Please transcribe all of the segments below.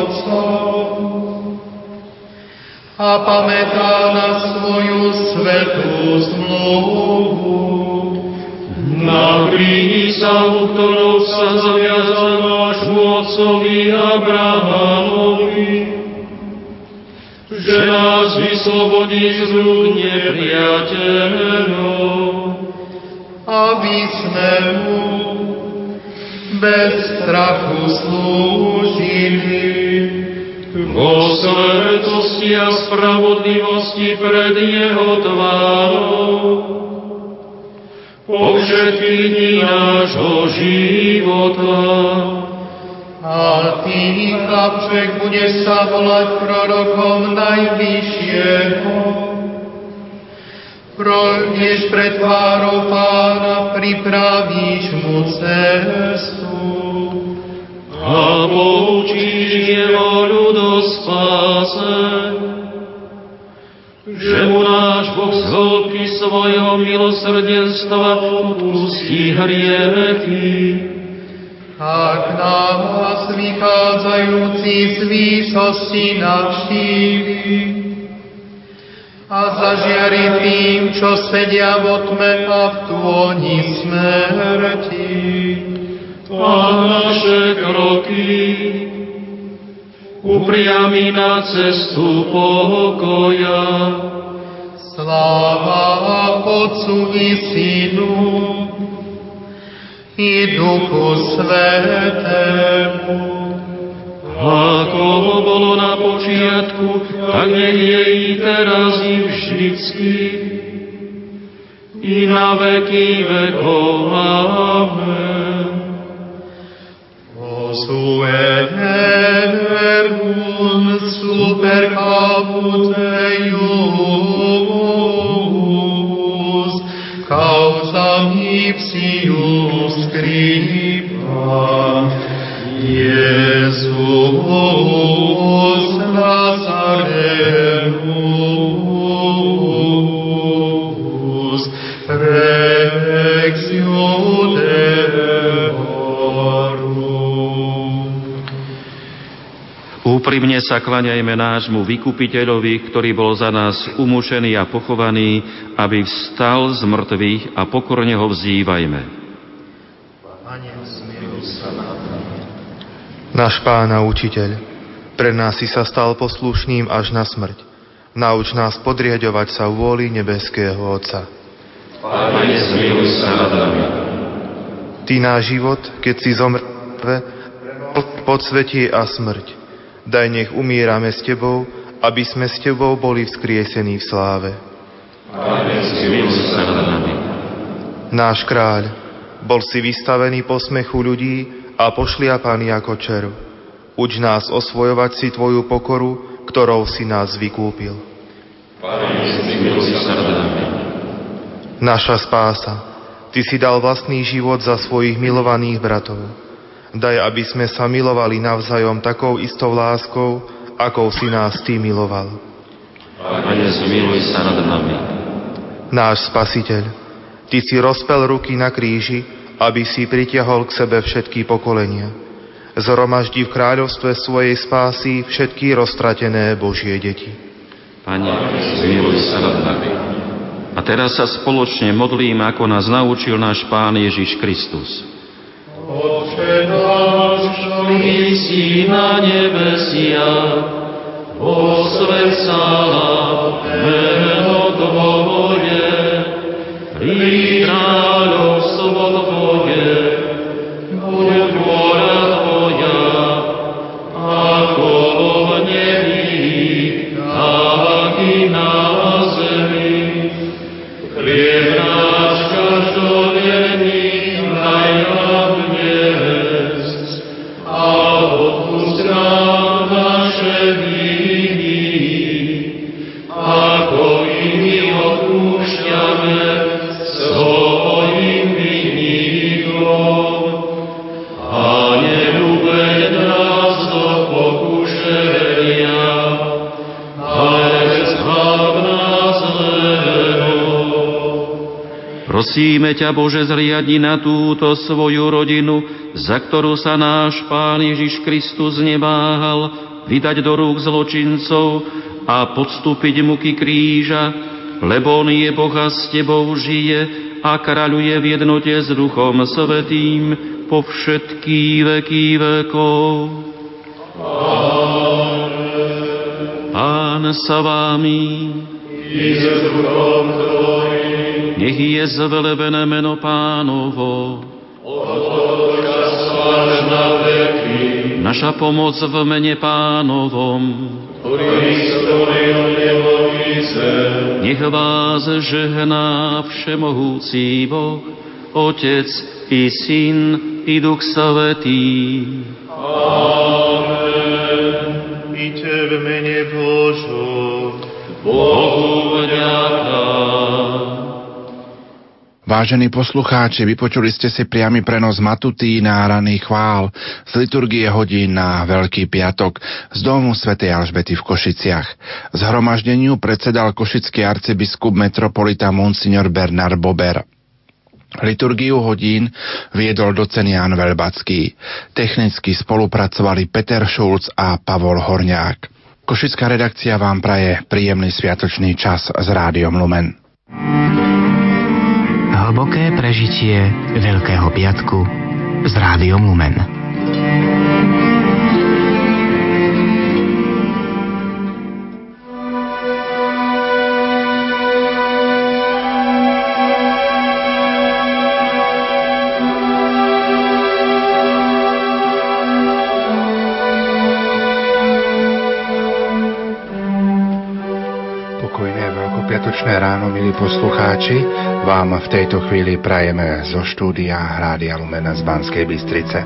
Otcom a pamätá na svoju svetú zmluvu. Na prísahu, ktorou sa zaviazal vášmu otcovi Abrahamovi, že nás vyslobodí z rúk nepriateľov. Aby sme mu bez strachu slúžili. Vo svetosti a spravodlivosti pred Jeho tvárou. Po všetky dní nášho života. A ty, chlapček, budeš sa volať prorokom Najvyššieho. Projdeš pred tvárou pána, pripravíš mu cestu. A poučíš jeho ľud o spáse, že mu náš Boh z hĺbky svojho milosrdenstva odpustí hriechy. Ak nás vychádzajúci z výsosti navštívi a zažiari tým, čo sedia vo tme a v tôni smrti. A naše kroky upriami na cestu pokoja. Sláva Otcu i Synu i Duchu Svetému, Ako bolo na počiatku, tak nech je i teraz i vždycky, i na veky vekov. Amen. Osuerum super caput eius, causam ipsius scriba, Úprimne sa klaňajme nášmu vykupiteľovi, ktorý bol za nás umušený a pochovaný, aby vstal z mŕtvych a pokorne ho vzývajme. Pane, zmiluj sa nad nami. Náš Pán a Učiteľ, pre nás si sa stal poslušným až na smrť. Nauč nás podriadovať sa vôli nebeského Otca. Pane, zmiluj sa nad nami. Ty náš život, keď si zomrel, podsvetie a smrť. Daj nech umírame s Tebou, aby sme s Tebou boli vzkriesení v sláve. Pane, zmiluj sa nad nami. Náš kráľ, bol si vystavený posmechu ľudí a pošliapaný ako červ. Uč nás osvojovať si Tvoju pokoru, ktorou si nás vykúpil. Naša spása, Ty si dal vlastný život za svojich milovaných bratov. Daj, aby sme sa milovali navzájom takou istou láskou, akou si nás Ty miloval. Pane, zmiluj sa nad nami. Náš Spasiteľ, Ty si rozpel ruky na kríži, aby si pritiahol k sebe všetky pokolenia. Zhromaždi v kráľovstve svojej spásy všetky roztratené Božie deti. Pane, Zmiluj sa nad nami. a teraz sa spoločne modlím, ako nás naučil náš Pán Ježiš Kristus. Oče náš, ktorý si na nebesiach, posved sa meno Tvoje, príď Tvoje, Prosíme ťa, Bože, zriadni na túto svoju rodinu, za ktorú sa náš Pán Ježiš Kristus neváhal vydať do rúk zločincov a podstúpiť muky kríža, lebo On je Boh a s Tebou žije a kráľuje v jednote s Duchom Svetým po všetky veky vekov. Pán sa vámi. I s duchom tvojim. Nech je zvelebené meno pánovo. na veky. Naša pomoc v mene pánovom. Nech vás žehná všemohúci Boh, Otec i Syn i Duch Svetý. Ite v mene Božom. Bohu vďaka. Vážení poslucháči, vypočuli ste si priamy prenos matutína a raný chvál z liturgie hodín na Veľký piatok z domu svätej Alžbety v Košiciach. Zhromaždeniu predsedal košický arcibiskup metropolita Monsignor Bernard Bober. Liturgiu hodín viedol docen Jan Veľbacký. Technicky spolupracovali Peter Šulc a Pavol Horňák. Košická redakcia vám praje príjemný sviatočný čas s Rádiom Lumen. Hlboké prežitie Veľkého piatku s Rádiom Lumen. Ráno, milí poslucháči, vám v tejto chvíli prajeme zo štúdia Rádia Lumena z Banskej Bystrice.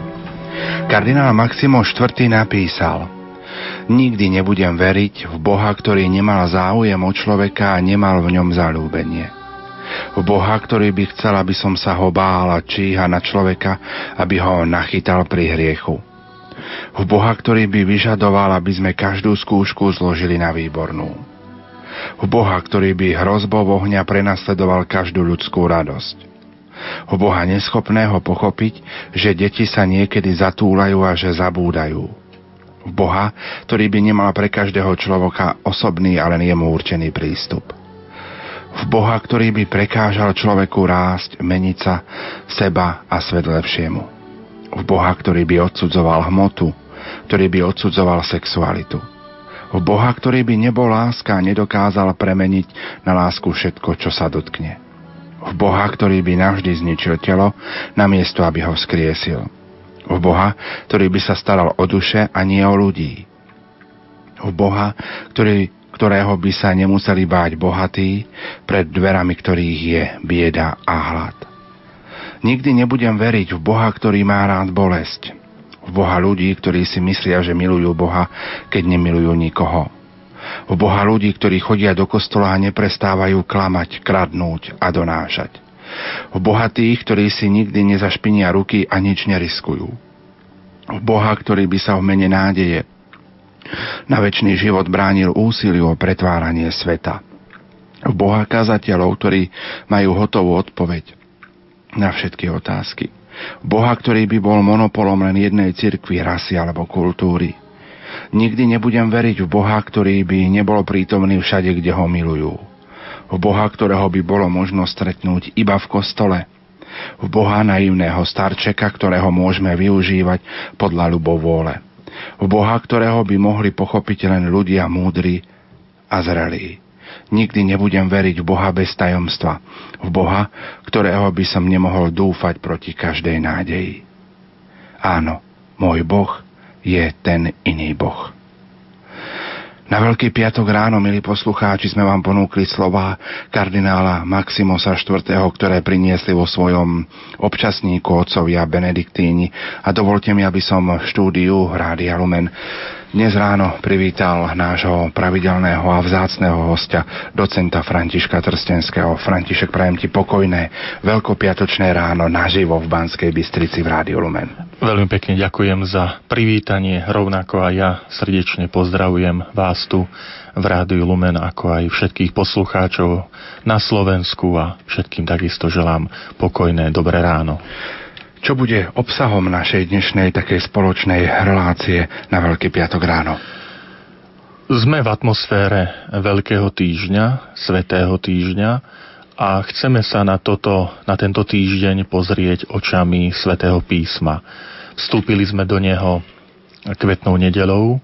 Kardinál Maximo IV. napísal Nikdy nebudem veriť v Boha, ktorý nemal záujem o človeka a nemal v ňom zalúbenie. V Boha, ktorý by chcel, aby som sa ho bál a číha na človeka, aby ho nachytal pri hriechu. V Boha, ktorý by vyžadoval, aby sme každú skúšku zložili na výbornú v Boha, ktorý by hrozbou ohňa prenasledoval každú ľudskú radosť. V Boha neschopného pochopiť, že deti sa niekedy zatúlajú a že zabúdajú. V Boha, ktorý by nemal pre každého človeka osobný a len jemu určený prístup. V Boha, ktorý by prekážal človeku rásť, meniť sa, seba a svet lepšiemu. V Boha, ktorý by odsudzoval hmotu, ktorý by odsudzoval sexualitu v Boha, ktorý by nebol láska a nedokázal premeniť na lásku všetko, čo sa dotkne. V Boha, ktorý by navždy zničil telo, namiesto aby ho vzkriesil. V Boha, ktorý by sa staral o duše a nie o ľudí. V Boha, ktorý, ktorého by sa nemuseli báť bohatí, pred dverami ktorých je bieda a hlad. Nikdy nebudem veriť v Boha, ktorý má rád bolesť, Boha ľudí, ktorí si myslia, že milujú Boha, keď nemilujú nikoho. V Boha ľudí, ktorí chodia do kostola a neprestávajú klamať, kradnúť a donášať. V Boha tých, ktorí si nikdy nezašpinia ruky a nič neriskujú. V Boha, ktorý by sa v mene nádeje na väčší život bránil úsiliu o pretváranie sveta. V Boha kazateľov, ktorí majú hotovú odpoveď na všetky otázky Boha, ktorý by bol monopolom len jednej cirkvi, rasy alebo kultúry. Nikdy nebudem veriť v Boha, ktorý by nebol prítomný všade, kde ho milujú. V Boha, ktorého by bolo možno stretnúť iba v kostole. V Boha naivného starčeka, ktorého môžeme využívať podľa ľubovôle. V Boha, ktorého by mohli pochopiť len ľudia múdri a zrelí. Nikdy nebudem veriť v Boha bez tajomstva, v Boha, ktorého by som nemohol dúfať proti každej nádeji. Áno, môj Boh je ten iný Boh. Na Veľký piatok ráno, milí poslucháči, sme vám ponúkli slova kardinála Maximosa IV., ktoré priniesli vo svojom občasníku otcovia Benediktíni. A dovolte mi, aby som v štúdiu Rádia Lumen dnes ráno privítal nášho pravidelného a vzácného hostia, docenta Františka Trstenského. František, prajem ti pokojné, veľkopiatočné ráno naživo v Banskej Bystrici v Rádiu Lumen. Veľmi pekne ďakujem za privítanie, rovnako aj ja srdečne pozdravujem vás tu v Rádiu Lumen, ako aj všetkých poslucháčov na Slovensku a všetkým takisto želám pokojné, dobré ráno čo bude obsahom našej dnešnej takej spoločnej relácie na Veľký piatok ráno. Sme v atmosfére Veľkého týždňa, Svetého týždňa a chceme sa na, toto, na tento týždeň pozrieť očami Svetého písma. Vstúpili sme do neho kvetnou nedelou,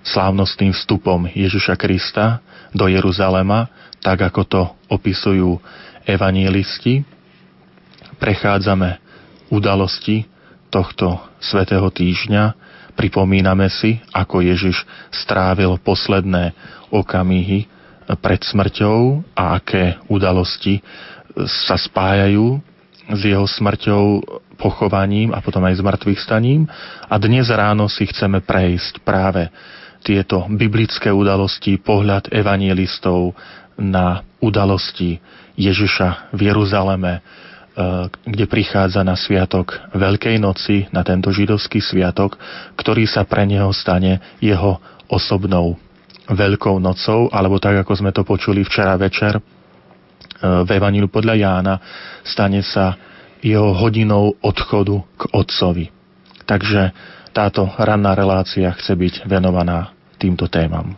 slávnostným vstupom Ježiša Krista do Jeruzalema, tak ako to opisujú evanielisti. Prechádzame udalosti tohto svetého týždňa pripomíname si, ako Ježiš strávil posledné okamihy pred smrťou a aké udalosti sa spájajú s jeho smrťou, pochovaním a potom aj s mŕtvych staním. A dnes ráno si chceme prejsť práve tieto biblické udalosti, pohľad evangelistov na udalosti Ježiša v Jeruzaleme, kde prichádza na sviatok Veľkej noci, na tento židovský sviatok, ktorý sa pre neho stane jeho osobnou Veľkou nocou, alebo tak, ako sme to počuli včera večer eh, v Evanílu podľa Jána, stane sa jeho hodinou odchodu k Otcovi. Takže táto ranná relácia chce byť venovaná týmto témam.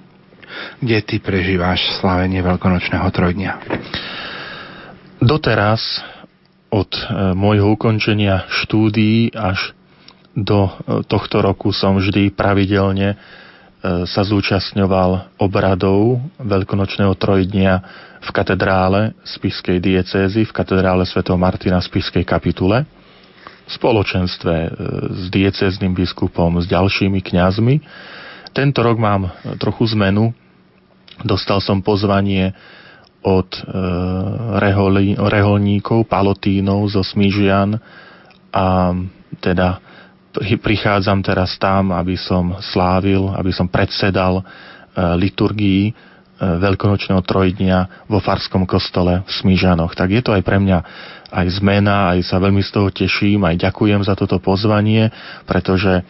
Kde ty prežíváš slavenie veľkonočného trojdňa? Doteraz od e, môjho ukončenia štúdií až do e, tohto roku som vždy pravidelne e, sa zúčastňoval obradov Veľkonočného trojdnia v katedrále Spiskej diecézy, v katedrále Sv. Martina Spiskej kapitule, v spoločenstve s diecézným biskupom, s ďalšími kňazmi. Tento rok mám trochu zmenu. Dostal som pozvanie od e, reholí, reholníkov, palotínov zo Smížian a teda prichádzam teraz tam, aby som slávil, aby som predsedal e, liturgii e, veľkonočného trojdnia vo Farskom kostole v Smížanoch. Tak je to aj pre mňa aj zmena, aj sa veľmi z toho teším, aj ďakujem za toto pozvanie, pretože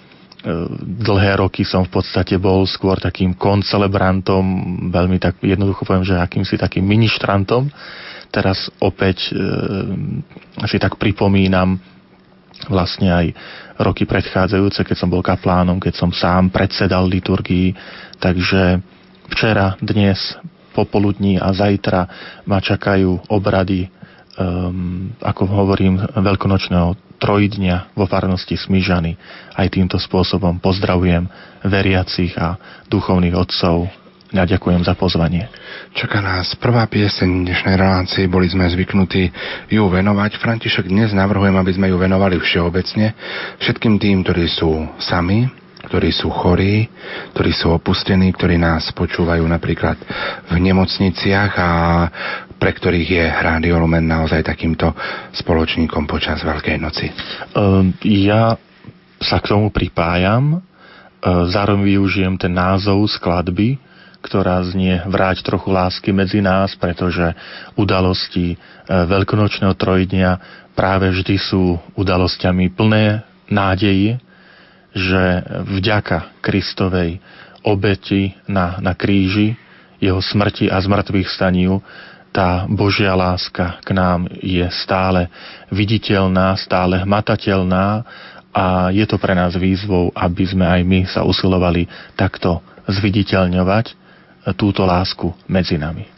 dlhé roky som v podstate bol skôr takým koncelebrantom, veľmi tak jednoducho poviem, že akýmsi takým ministrantom. Teraz opäť e, si tak pripomínam vlastne aj roky predchádzajúce, keď som bol kaplánom, keď som sám predsedal liturgii, takže včera, dnes, popoludní a zajtra ma čakajú obrady um, ako hovorím, veľkonočného trojdňa vo farnosti Smížany. Aj týmto spôsobom pozdravujem veriacich a duchovných otcov. Ja ďakujem za pozvanie. Čaká nás prvá pieseň dnešnej relácie. Boli sme zvyknutí ju venovať. František, dnes navrhujem, aby sme ju venovali všeobecne všetkým tým, ktorí sú sami, ktorí sú chorí, ktorí sú opustení, ktorí nás počúvajú napríklad v nemocniciach a pre ktorých je Rádio Lumen naozaj takýmto spoločníkom počas Veľkej noci? Ehm, ja sa k tomu pripájam, ehm, zároveň využijem ten názov skladby, ktorá znie Vráť trochu lásky medzi nás, pretože udalosti ehm, Veľkonočného trojdňa práve vždy sú udalosťami plné nádeji, že vďaka Kristovej obeti na, na kríži, jeho smrti a zmrtvých staniu, tá Božia láska k nám je stále viditeľná, stále hmatateľná a je to pre nás výzvou, aby sme aj my sa usilovali takto zviditeľňovať túto lásku medzi nami.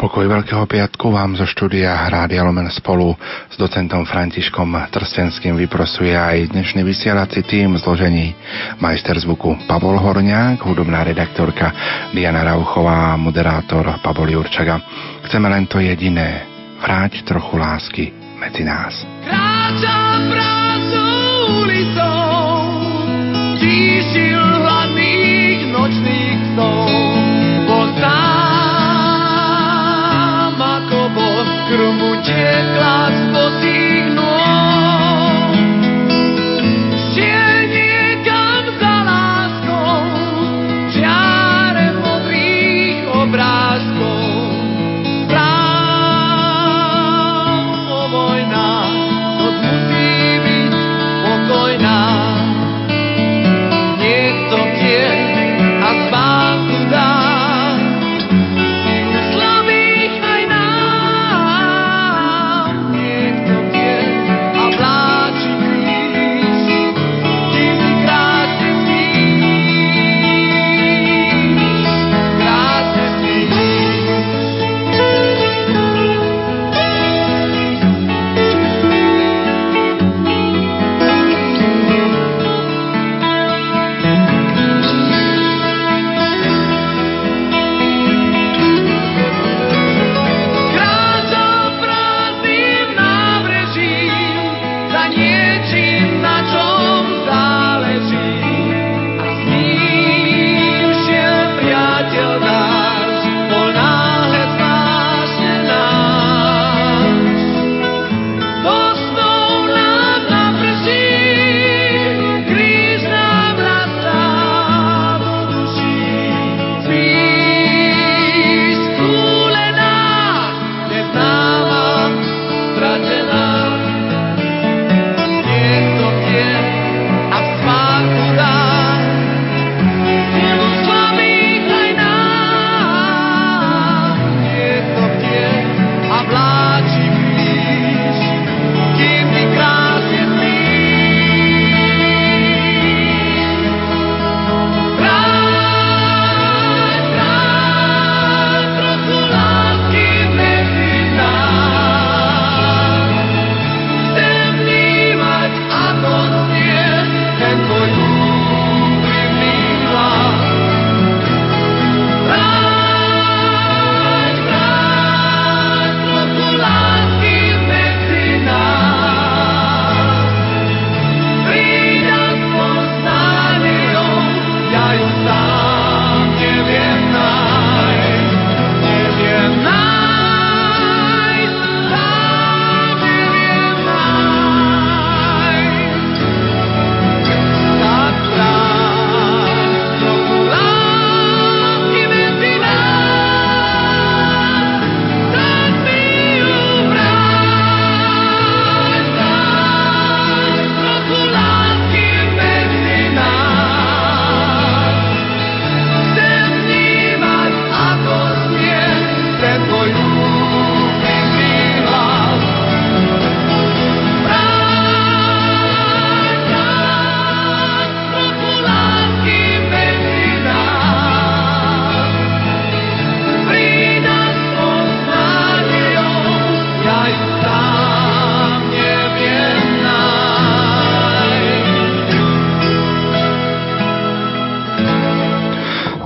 Pokoj Veľkého piatku vám zo štúdia Rádia Lumen spolu s docentom Františkom Trstenským vyprosuje aj dnešný vysielací tým zložení majster zvuku Pavol Horňák, hudobná redaktorka Diana Rauchová moderátor Pavol Jurčaga. Chceme len to jediné, vráť trochu lásky medzi nás. Kráčam prázdnou ulicou,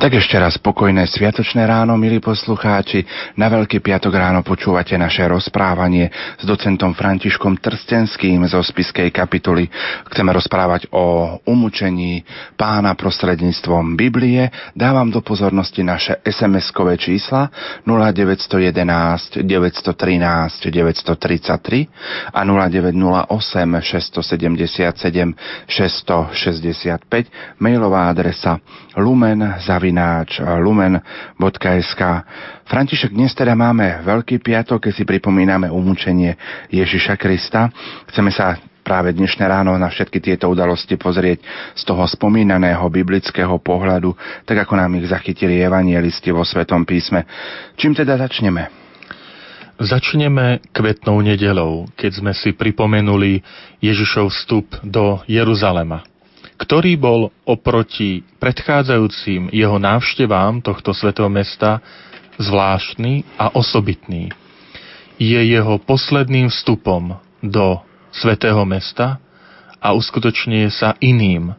Tak ešte raz pokojné sviatočné ráno, milí poslucháči. Na Veľký piatok ráno počúvate naše rozprávanie s docentom Františkom Trstenským zo Spiskej kapituly. Chceme rozprávať o umúčení pána prostredníctvom Biblie. Dávam do pozornosti naše SMS-kové čísla 0911 913 933 a 0908 677 665 mailová adresa lumen zavináč lumen.sk. František, dnes teda máme Veľký piatok, keď si pripomíname umúčenie Ježiša Krista. Chceme sa práve dnešné ráno na všetky tieto udalosti pozrieť z toho spomínaného biblického pohľadu, tak ako nám ich zachytili evanielisti vo Svetom písme. Čím teda začneme? Začneme kvetnou nedelou, keď sme si pripomenuli Ježišov vstup do Jeruzalema ktorý bol oproti predchádzajúcim jeho návštevám tohto svetého mesta zvláštny a osobitný. Je jeho posledným vstupom do svetého mesta a uskutočňuje sa iným,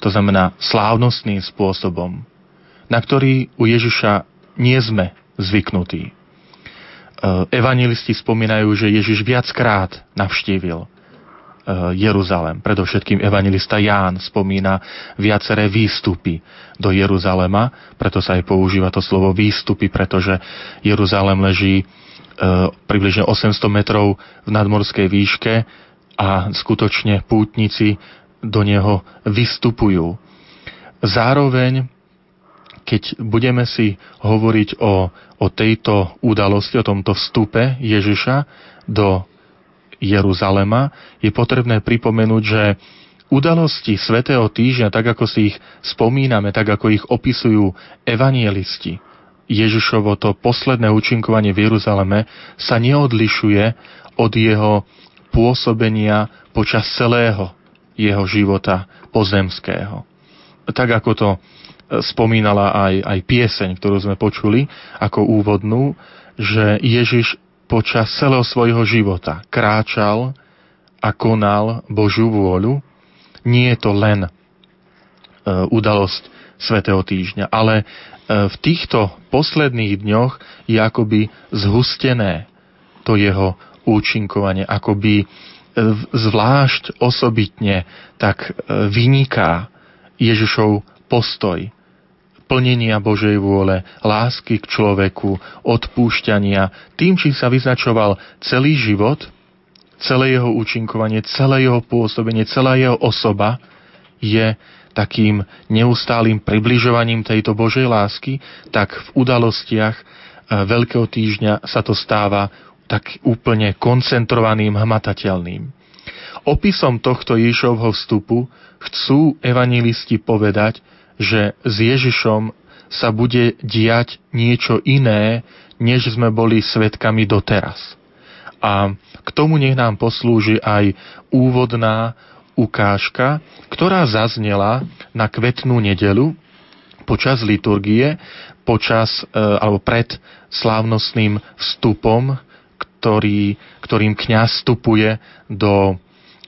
to znamená slávnostným spôsobom, na ktorý u Ježiša nie sme zvyknutí. E, evangelisti spomínajú, že Ježiš viackrát navštívil Jeruzalem. Predovšetkým evangelista Ján spomína viaceré výstupy do Jeruzalema, preto sa aj používa to slovo výstupy, pretože Jeruzalem leží e, približne 800 metrov v nadmorskej výške a skutočne pútnici do neho vystupujú. Zároveň, keď budeme si hovoriť o, o tejto udalosti, o tomto vstupe Ježiša do Jeruzalema, je potrebné pripomenúť, že udalosti Svetého týždňa, tak ako si ich spomíname, tak ako ich opisujú evanielisti, Ježišovo to posledné účinkovanie v Jeruzaleme sa neodlišuje od jeho pôsobenia počas celého jeho života pozemského. Tak ako to e, spomínala aj, aj pieseň, ktorú sme počuli ako úvodnú, že Ježiš počas celého svojho života kráčal a konal Božiu vôľu. Nie je to len e, udalosť Svetého týždňa, ale e, v týchto posledných dňoch je akoby zhustené to jeho účinkovanie, akoby e, zvlášť osobitne tak vyniká Ježišov postoj plnenia Božej vôle, lásky k človeku, odpúšťania, tým, čím sa vyznačoval celý život, celé jeho účinkovanie, celé jeho pôsobenie, celá jeho osoba je takým neustálým približovaním tejto Božej lásky, tak v udalostiach eh, Veľkého týždňa sa to stáva tak úplne koncentrovaným, hmatateľným. Opisom tohto Ježišovho vstupu chcú evanilisti povedať, že s Ježišom sa bude diať niečo iné, než sme boli svetkami doteraz. A k tomu nech nám poslúži aj úvodná ukážka, ktorá zaznela na kvetnú nedelu počas liturgie, počas e, alebo pred slávnostným vstupom, ktorý, ktorým kňaz vstupuje do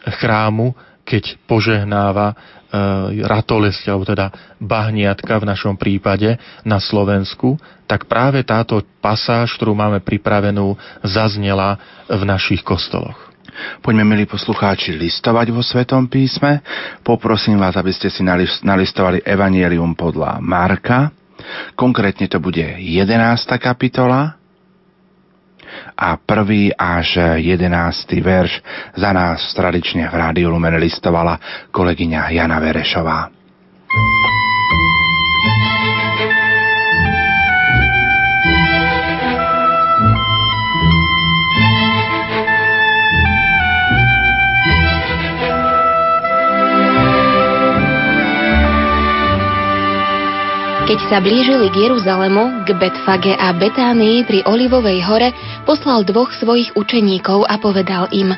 chrámu, keď požehnáva Eh, ratolesti, alebo teda bahniatka v našom prípade na Slovensku, tak práve táto pasáž, ktorú máme pripravenú, zaznela v našich kostoloch. Poďme, milí poslucháči, listovať vo Svetom písme. Poprosím vás, aby ste si nalistovali Evangelium podľa Marka. Konkrétne to bude 11. kapitola, a prvý až jedenácty verš za nás tradične v Rádiu Lumen listovala kolegyňa Jana Verešová. Keď sa blížili k Jeruzalemu, k Betfage a Betánii pri Olivovej hore, poslal dvoch svojich učeníkov a povedal im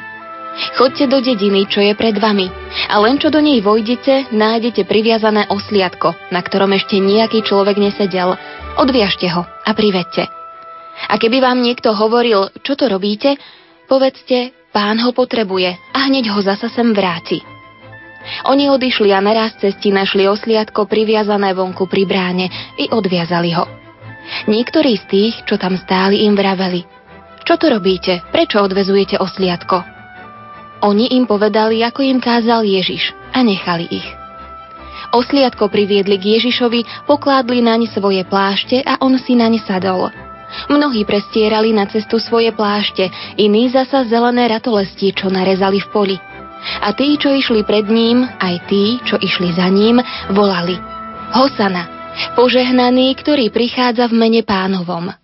Chodte do dediny, čo je pred vami, a len čo do nej vojdete, nájdete priviazané osliadko, na ktorom ešte nejaký človek nesedel. Odviažte ho a privedte. A keby vám niekto hovoril, čo to robíte, povedzte, pán ho potrebuje a hneď ho zasa sem vráti. Oni odišli a naraz cesti našli osliadko priviazané vonku pri bráne i odviazali ho. Niektorí z tých, čo tam stáli, im vraveli. Čo to robíte? Prečo odvezujete osliadko? Oni im povedali, ako im kázal Ježiš a nechali ich. Osliadko priviedli k Ježišovi, pokládli naň svoje plášte a on si naň sadol. Mnohí prestierali na cestu svoje plášte, iní zasa zelené ratolestí, čo narezali v poli. A tí, čo išli pred ním, aj tí, čo išli za ním, volali Hosana, požehnaný, ktorý prichádza v mene pánovom.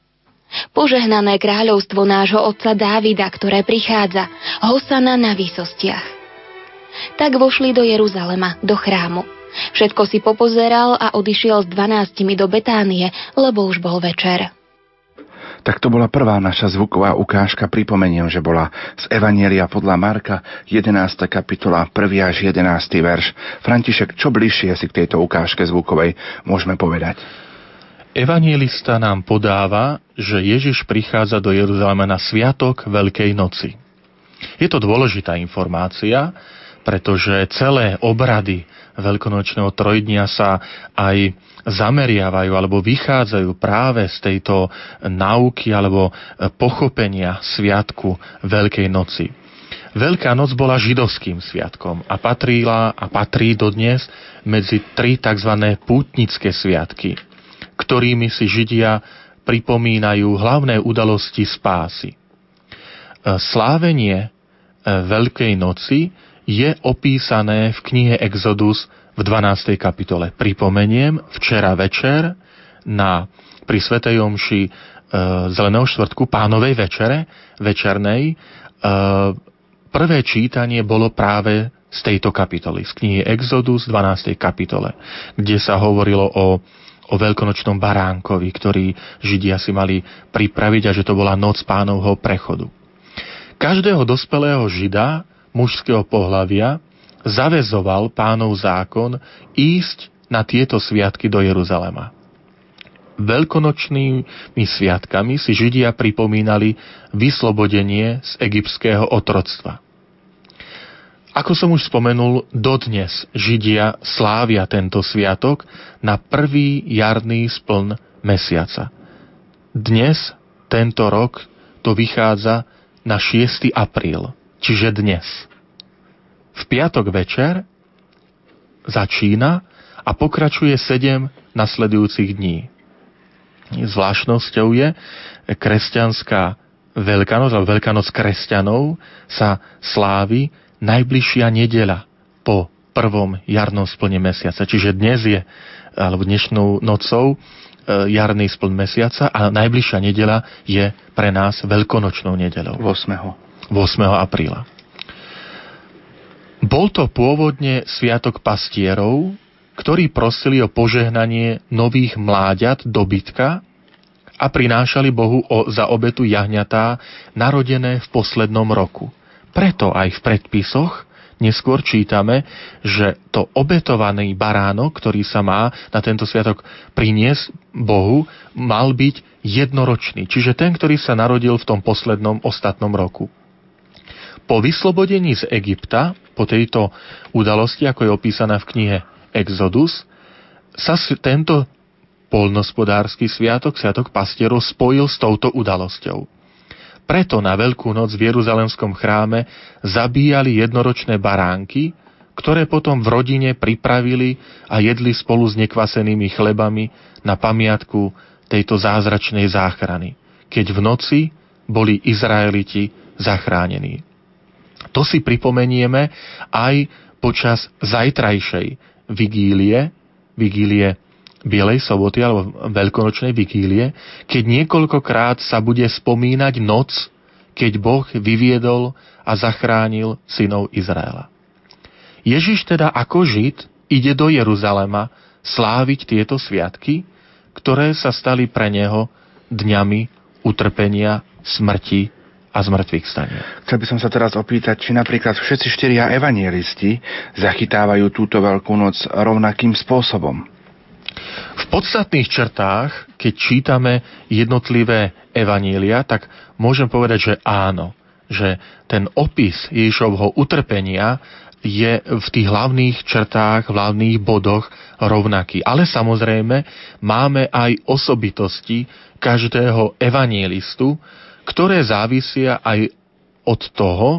Požehnané kráľovstvo nášho otca Dávida, ktoré prichádza, Hosana na výsostiach. Tak vošli do Jeruzalema, do chrámu. Všetko si popozeral a odišiel s dvanáctimi do Betánie, lebo už bol večer. Tak to bola prvá naša zvuková ukážka. Pripomeniem, že bola z Evanielia podľa Marka, 11. kapitola, 1. až 11. verš. František, čo bližšie si k tejto ukážke zvukovej môžeme povedať? Evanielista nám podáva, že Ježiš prichádza do Jeruzalema na sviatok Veľkej noci. Je to dôležitá informácia, pretože celé obrady veľkonočného trojdnia sa aj zameriavajú alebo vychádzajú práve z tejto náuky alebo pochopenia sviatku Veľkej noci. Veľká noc bola židovským sviatkom a patrila a patrí dodnes medzi tri tzv. pútnické sviatky, ktorými si Židia pripomínajú hlavné udalosti spásy. Slávenie Veľkej noci je opísané v knihe Exodus v 12. kapitole. Pripomeniem, včera večer na, pri Svetej Omši e, Zeleného štvrtku, pánovej večere, večernej, e, prvé čítanie bolo práve z tejto kapitoly, z knihy Exodus 12. kapitole, kde sa hovorilo o, o veľkonočnom baránkovi, ktorý Židia si mali pripraviť a že to bola noc pánovho prechodu. Každého dospelého Žida mužského pohlavia zavezoval pánov zákon ísť na tieto sviatky do Jeruzalema. Veľkonočnými sviatkami si Židia pripomínali vyslobodenie z egyptského otroctva. Ako som už spomenul, dodnes Židia slávia tento sviatok na prvý jarný spln mesiaca. Dnes, tento rok, to vychádza na 6. apríl čiže dnes. V piatok večer začína a pokračuje sedem nasledujúcich dní. Zvláštnosťou je kresťanská Veľkanoc, alebo Veľkanoc kresťanov sa slávi najbližšia nedela po prvom jarnom splne mesiaca. Čiže dnes je, alebo dnešnou nocou, e, jarný spln mesiaca a najbližšia nedela je pre nás veľkonočnou nedelou. 8. 8. apríla. Bol to pôvodne sviatok pastierov, ktorí prosili o požehnanie nových mláďat dobytka a prinášali Bohu o, za obetu jahňatá narodené v poslednom roku. Preto aj v predpisoch neskôr čítame, že to obetovaný baránok, ktorý sa má na tento sviatok priniesť Bohu, mal byť jednoročný, čiže ten, ktorý sa narodil v tom poslednom ostatnom roku. Po vyslobodení z Egypta, po tejto udalosti, ako je opísaná v knihe Exodus, sa tento polnospodársky sviatok, sviatok pastierov, spojil s touto udalosťou. Preto na Veľkú noc v Jeruzalemskom chráme zabíjali jednoročné baránky, ktoré potom v rodine pripravili a jedli spolu s nekvasenými chlebami na pamiatku tejto zázračnej záchrany, keď v noci boli Izraeliti zachránení. To si pripomenieme aj počas zajtrajšej vigílie, vigílie Bielej soboty alebo veľkonočnej vigílie, keď niekoľkokrát sa bude spomínať noc, keď Boh vyviedol a zachránil synov Izraela. Ježiš teda ako Žid ide do Jeruzalema sláviť tieto sviatky, ktoré sa stali pre neho dňami utrpenia, smrti a zmrtvých stane. Chcel by som sa teraz opýtať, či napríklad všetci štyria evanielisti zachytávajú túto veľkú noc rovnakým spôsobom. V podstatných črtách, keď čítame jednotlivé evanielia, tak môžem povedať, že áno že ten opis Ježišovho utrpenia je v tých hlavných črtách, v hlavných bodoch rovnaký. Ale samozrejme máme aj osobitosti každého evanielistu, ktoré závisia aj od toho,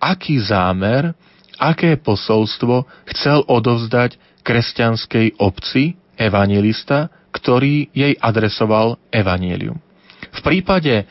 aký zámer, aké posolstvo chcel odovzdať kresťanskej obci evangelista, ktorý jej adresoval evanielium. V prípade e,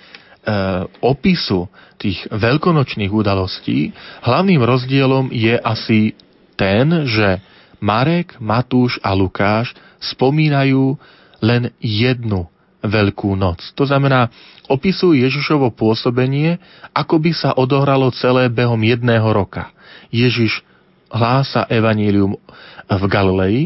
opisu tých veľkonočných udalostí hlavným rozdielom je asi ten, že Marek, Matúš a Lukáš spomínajú len jednu Veľkú noc. To znamená, opisujú Ježišovo pôsobenie, ako by sa odohralo celé behom jedného roka. Ježiš hlása evanílium v Galilei,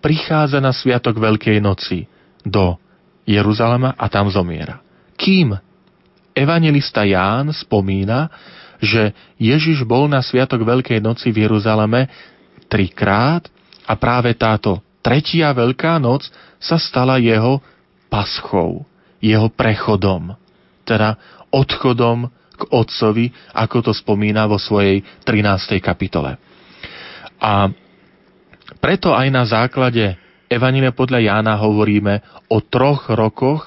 prichádza na sviatok Veľkej noci do Jeruzalema a tam zomiera. Kým evangelista Ján spomína, že Ježiš bol na sviatok Veľkej noci v Jeruzaleme trikrát a práve táto tretia Veľká noc sa stala jeho paschou, jeho prechodom, teda odchodom k Otcovi, ako to spomína vo svojej 13. kapitole. A preto aj na základe Evanília podľa Jána hovoríme o troch rokoch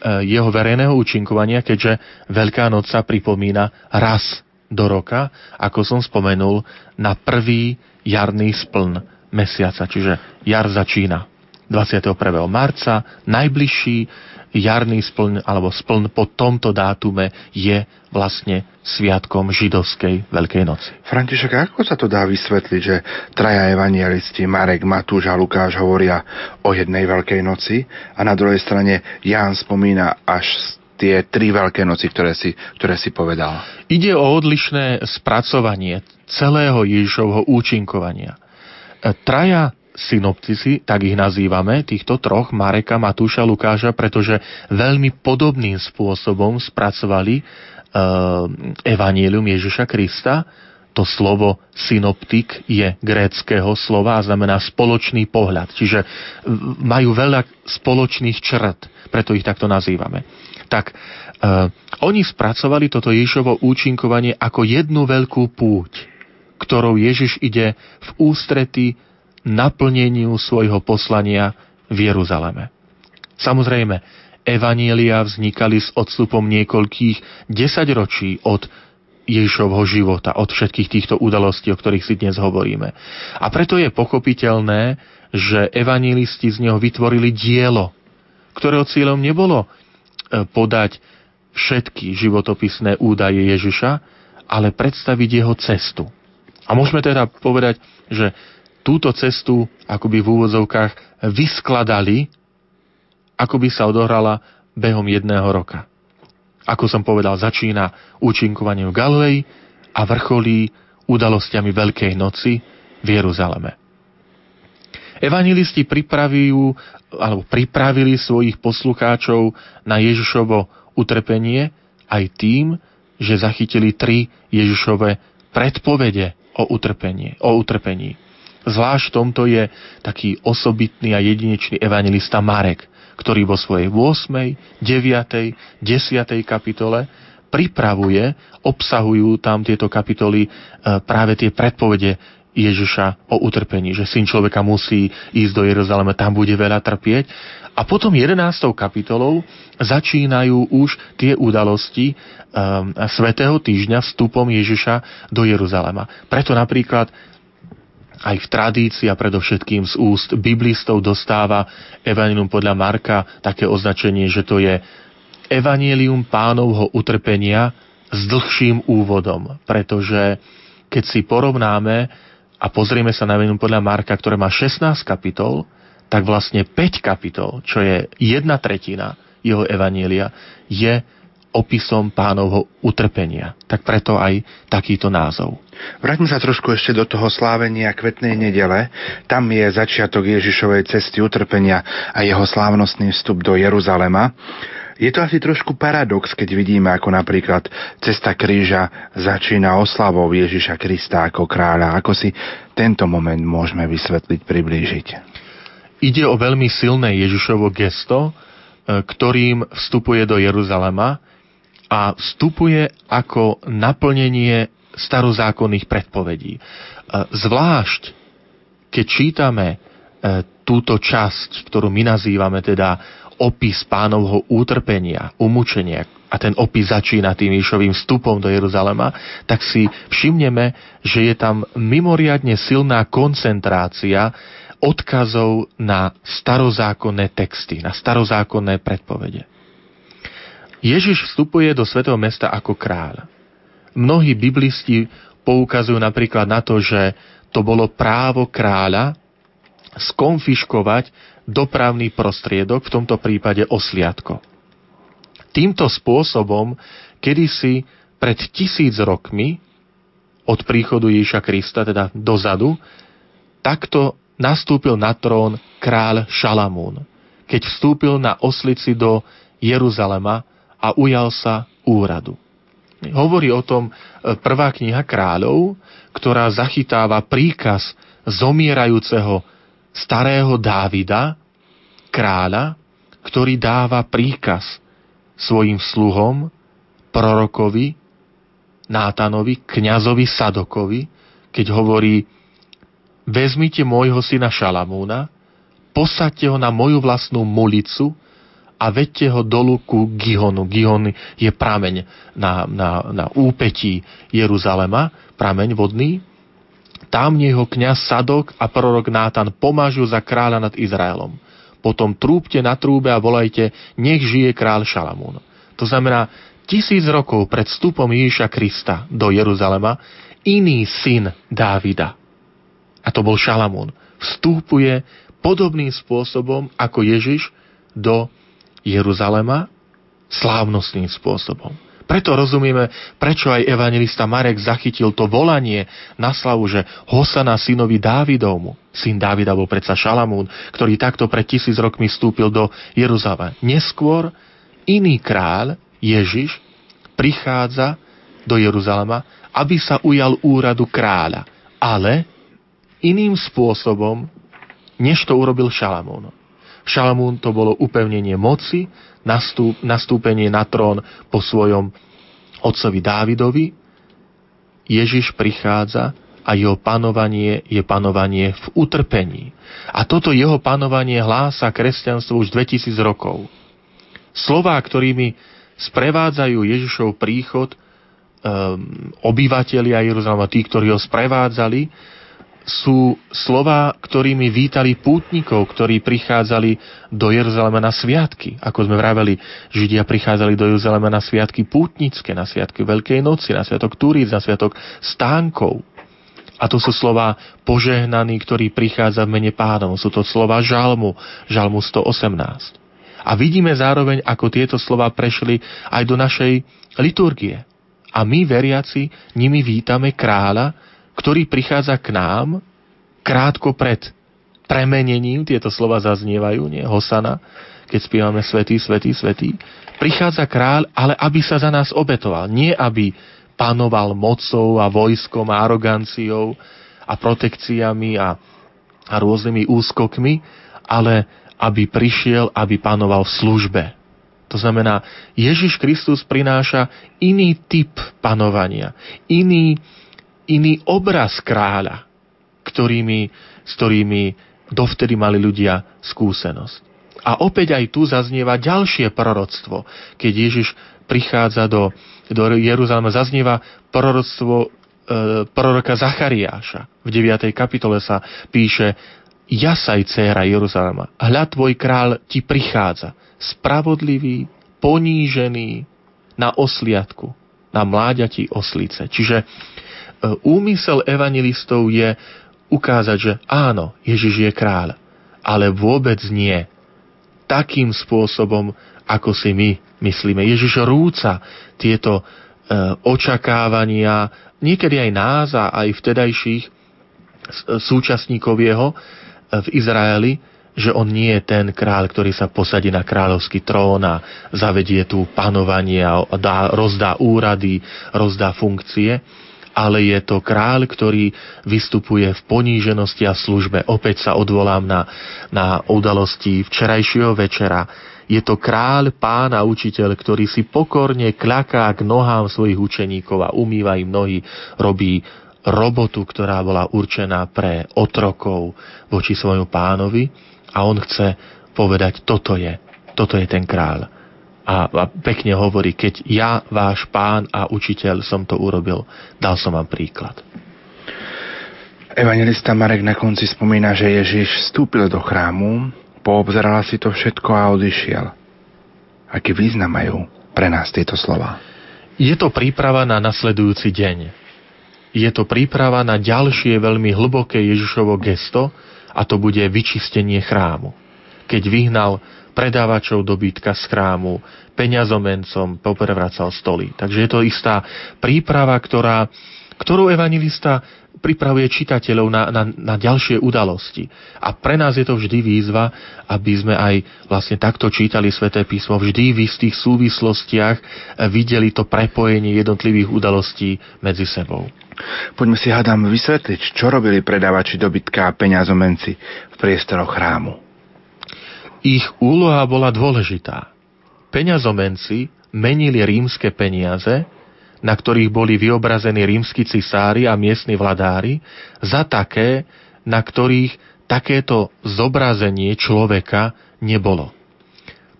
e, jeho verejného účinkovania, keďže Veľká noc sa pripomína raz do roka, ako som spomenul, na prvý jarný spln mesiaca, čiže jar začína 21. marca. Najbližší jarný spln alebo spln po tomto dátume je vlastne sviatkom židovskej Veľkej noci. František, ako sa to dá vysvetliť, že traja evangelisti Marek, Matúš a Lukáš hovoria o jednej Veľkej noci a na druhej strane Ján spomína až tie tri veľké noci, ktoré si, ktoré si povedal. Ide o odlišné spracovanie celého Ježišovho účinkovania. Traja synoptici, tak ich nazývame, týchto troch, Mareka, Matúša, Lukáša, pretože veľmi podobným spôsobom spracovali e, evanílium Ježiša Krista. To slovo synoptik je gréckého slova a znamená spoločný pohľad. Čiže majú veľa spoločných črt, preto ich takto nazývame. Tak e, oni spracovali toto Ježišovo účinkovanie ako jednu veľkú púť, ktorou Ježiš ide v ústrety naplneniu svojho poslania v Jeruzaleme. Samozrejme, evanielia vznikali s odstupom niekoľkých desaťročí od Ježišovho života, od všetkých týchto udalostí, o ktorých si dnes hovoríme. A preto je pochopiteľné, že evanielisti z neho vytvorili dielo, ktorého cieľom nebolo e, podať všetky životopisné údaje Ježiša, ale predstaviť jeho cestu. A môžeme teda povedať, že túto cestu akoby v úvodzovkách vyskladali, ako by sa odohrala behom jedného roka. Ako som povedal, začína účinkovanie v Galilei a vrcholí udalosťami Veľkej noci v Jeruzaleme. Evangelisti pripravujú, alebo pripravili svojich poslucháčov na Ježišovo utrpenie aj tým, že zachytili tri Ježišove predpovede o, utrpenie, o utrpení. Zvlášť v tomto je taký osobitný a jedinečný evangelista Marek, ktorý vo svojej 8., 9., 10. kapitole pripravuje, obsahujú tam tieto kapitoly e, práve tie predpovede Ježiša o utrpení, že syn človeka musí ísť do Jeruzalema, tam bude veľa trpieť. A potom 11. kapitolou začínajú už tie udalosti um, Svetého týždňa vstupom Ježiša do Jeruzalema. Preto napríklad aj v tradícii a predovšetkým z úst biblistov dostáva Evangelium podľa Marka také označenie, že to je Evangelium pánovho utrpenia s dlhším úvodom, pretože keď si porovnáme a pozrieme sa na Evangelium podľa Marka, ktoré má 16 kapitol, tak vlastne 5 kapitol, čo je jedna tretina jeho Evanielia, je opisom pánovho utrpenia. Tak preto aj takýto názov. Vráťme sa trošku ešte do toho slávenia kvetnej nedele. Tam je začiatok Ježišovej cesty utrpenia a jeho slávnostný vstup do Jeruzalema. Je to asi trošku paradox, keď vidíme, ako napríklad cesta kríža začína oslavou Ježiša Krista ako kráľa. Ako si tento moment môžeme vysvetliť, priblížiť? Ide o veľmi silné Ježišovo gesto, e, ktorým vstupuje do Jeruzalema a vstupuje ako naplnenie starozákonných predpovedí. Zvlášť, keď čítame e, túto časť, ktorú my nazývame teda opis pánovho útrpenia, umúčenia, a ten opis začína tým Ježišovým vstupom do Jeruzalema, tak si všimneme, že je tam mimoriadne silná koncentrácia odkazov na starozákonné texty, na starozákonné predpovede. Ježiš vstupuje do svetého mesta ako kráľ. Mnohí biblisti poukazujú napríklad na to, že to bolo právo kráľa skonfiškovať dopravný prostriedok, v tomto prípade osliadko. Týmto spôsobom, kedysi pred tisíc rokmi od príchodu Ježiša Krista, teda dozadu, takto nastúpil na trón kráľ Šalamún, keď vstúpil na oslici do Jeruzalema a ujal sa úradu. Hovorí o tom e, prvá kniha kráľov, ktorá zachytáva príkaz zomierajúceho starého Dávida, kráľa, ktorý dáva príkaz svojim sluhom, prorokovi, Nátanovi, kňazovi Sadokovi, keď hovorí, vezmite môjho syna Šalamúna, posaďte ho na moju vlastnú mulicu a vedte ho dolu ku Gihonu. Gihon je prameň na, na, na úpetí Jeruzalema, prameň vodný. Tam jeho kňaz Sadok a prorok Nátan pomážu za kráľa nad Izraelom. Potom trúbte na trúbe a volajte, nech žije kráľ Šalamún. To znamená, tisíc rokov pred vstupom Ježiša Krista do Jeruzalema iný syn Dávida, a to bol Šalamún, vstúpuje podobným spôsobom ako Ježiš do Jeruzalema slávnostným spôsobom. Preto rozumieme, prečo aj evangelista Marek zachytil to volanie na slavu, že Hosana synovi Dávidovmu. Syn Dávida bol predsa Šalamún, ktorý takto pred tisíc rokmi vstúpil do Jeruzalema. Neskôr iný kráľ, Ježiš, prichádza do Jeruzalema, aby sa ujal úradu kráľa. Ale iným spôsobom, než to urobil Šalamún. Šalamún to bolo upevnenie moci, nastúp, nastúpenie na trón po svojom otcovi Dávidovi. Ježiš prichádza a jeho panovanie je panovanie v utrpení. A toto jeho panovanie hlása kresťanstvo už 2000 rokov. Slová, ktorými sprevádzajú Ježišov príchod um, obyvatelia Jeruzalema, tí, ktorí ho sprevádzali, sú slova, ktorými vítali pútnikov, ktorí prichádzali do Jeruzalema na sviatky. Ako sme vraveli, Židia prichádzali do Jeruzalema na sviatky pútnické, na sviatky Veľkej noci, na sviatok Turíc, na sviatok stánkov. A to sú slova požehnaní, ktorí prichádza v mene pánov. Sú to slova žalmu, žalmu 118. A vidíme zároveň, ako tieto slova prešli aj do našej liturgie. A my, veriaci, nimi vítame kráľa, ktorý prichádza k nám krátko pred premenením, tieto slova zaznievajú, nie, Hosana, keď spievame Svetý, Svetý, Svetý, prichádza kráľ, ale aby sa za nás obetoval. Nie aby panoval mocou a vojskom a aroganciou a protekciami a, a rôznymi úskokmi, ale aby prišiel, aby panoval v službe. To znamená, Ježiš Kristus prináša iný typ panovania, iný, iný obraz kráľa, ktorými, s ktorými dovtedy mali ľudia skúsenosť. A opäť aj tu zaznieva ďalšie proroctvo. Keď Ježiš prichádza do, do Jeruzalema, zaznieva proroctvo e, proroka Zachariáša. V 9. kapitole sa píše Jasaj, dcéra Jeruzalema, hľad tvoj král ti prichádza, spravodlivý, ponížený, na osliadku, na mláďati oslice. Čiže úmysel evangelistov je ukázať, že áno, Ježiš je kráľ, ale vôbec nie takým spôsobom, ako si my myslíme. Ježiš rúca tieto e, očakávania, niekedy aj nás a aj vtedajších súčasníkov jeho v Izraeli, že on nie je ten kráľ, ktorý sa posadí na kráľovský trón a zavedie tu panovanie a dá, rozdá úrady, rozdá funkcie, ale je to kráľ, ktorý vystupuje v poníženosti a službe. Opäť sa odvolám na, na udalosti včerajšieho večera. Je to kráľ, pán a učiteľ, ktorý si pokorne kľaká k nohám svojich učeníkov a umýva im nohy, robí robotu, ktorá bola určená pre otrokov voči svojmu pánovi a on chce povedať, toto je, toto je ten kráľ. A, a pekne hovorí, keď ja, váš pán a učiteľ som to urobil, dal som vám príklad. Evangelista Marek na konci spomína, že Ježiš vstúpil do chrámu, poobzerala si to všetko a odišiel. Aký význam majú pre nás tieto slova? Je to príprava na nasledujúci deň. Je to príprava na ďalšie veľmi hlboké Ježišovo gesto a to bude vyčistenie chrámu keď vyhnal predávačov dobytka z chrámu, peňazomencom poprevracal stoly. Takže je to istá príprava, ktorá, ktorú evangelista pripravuje čitateľov na, na, na ďalšie udalosti. A pre nás je to vždy výzva, aby sme aj vlastne takto čítali sväté písmo, vždy v istých súvislostiach videli to prepojenie jednotlivých udalostí medzi sebou. Poďme si hádam vysvetliť, čo robili predávači dobytka a peňazomenci v priestoroch chrámu. Ich úloha bola dôležitá. Peňazomenci menili rímske peniaze, na ktorých boli vyobrazení rímsky cisári a miestni vladári, za také, na ktorých takéto zobrazenie človeka nebolo.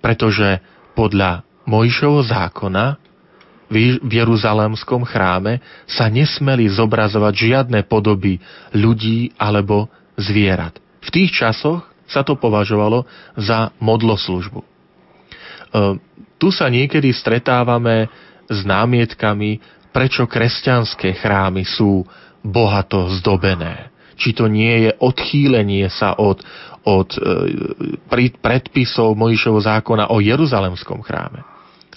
Pretože podľa Mojšovho zákona v Jeruzalemskom chráme sa nesmeli zobrazovať žiadne podoby ľudí alebo zvierat. V tých časoch sa to považovalo za modloslužbu. E, tu sa niekedy stretávame s námietkami, prečo kresťanské chrámy sú bohato zdobené. Či to nie je odchýlenie sa od, od e, predpisov Mojišovho zákona o Jeruzalemskom chráme.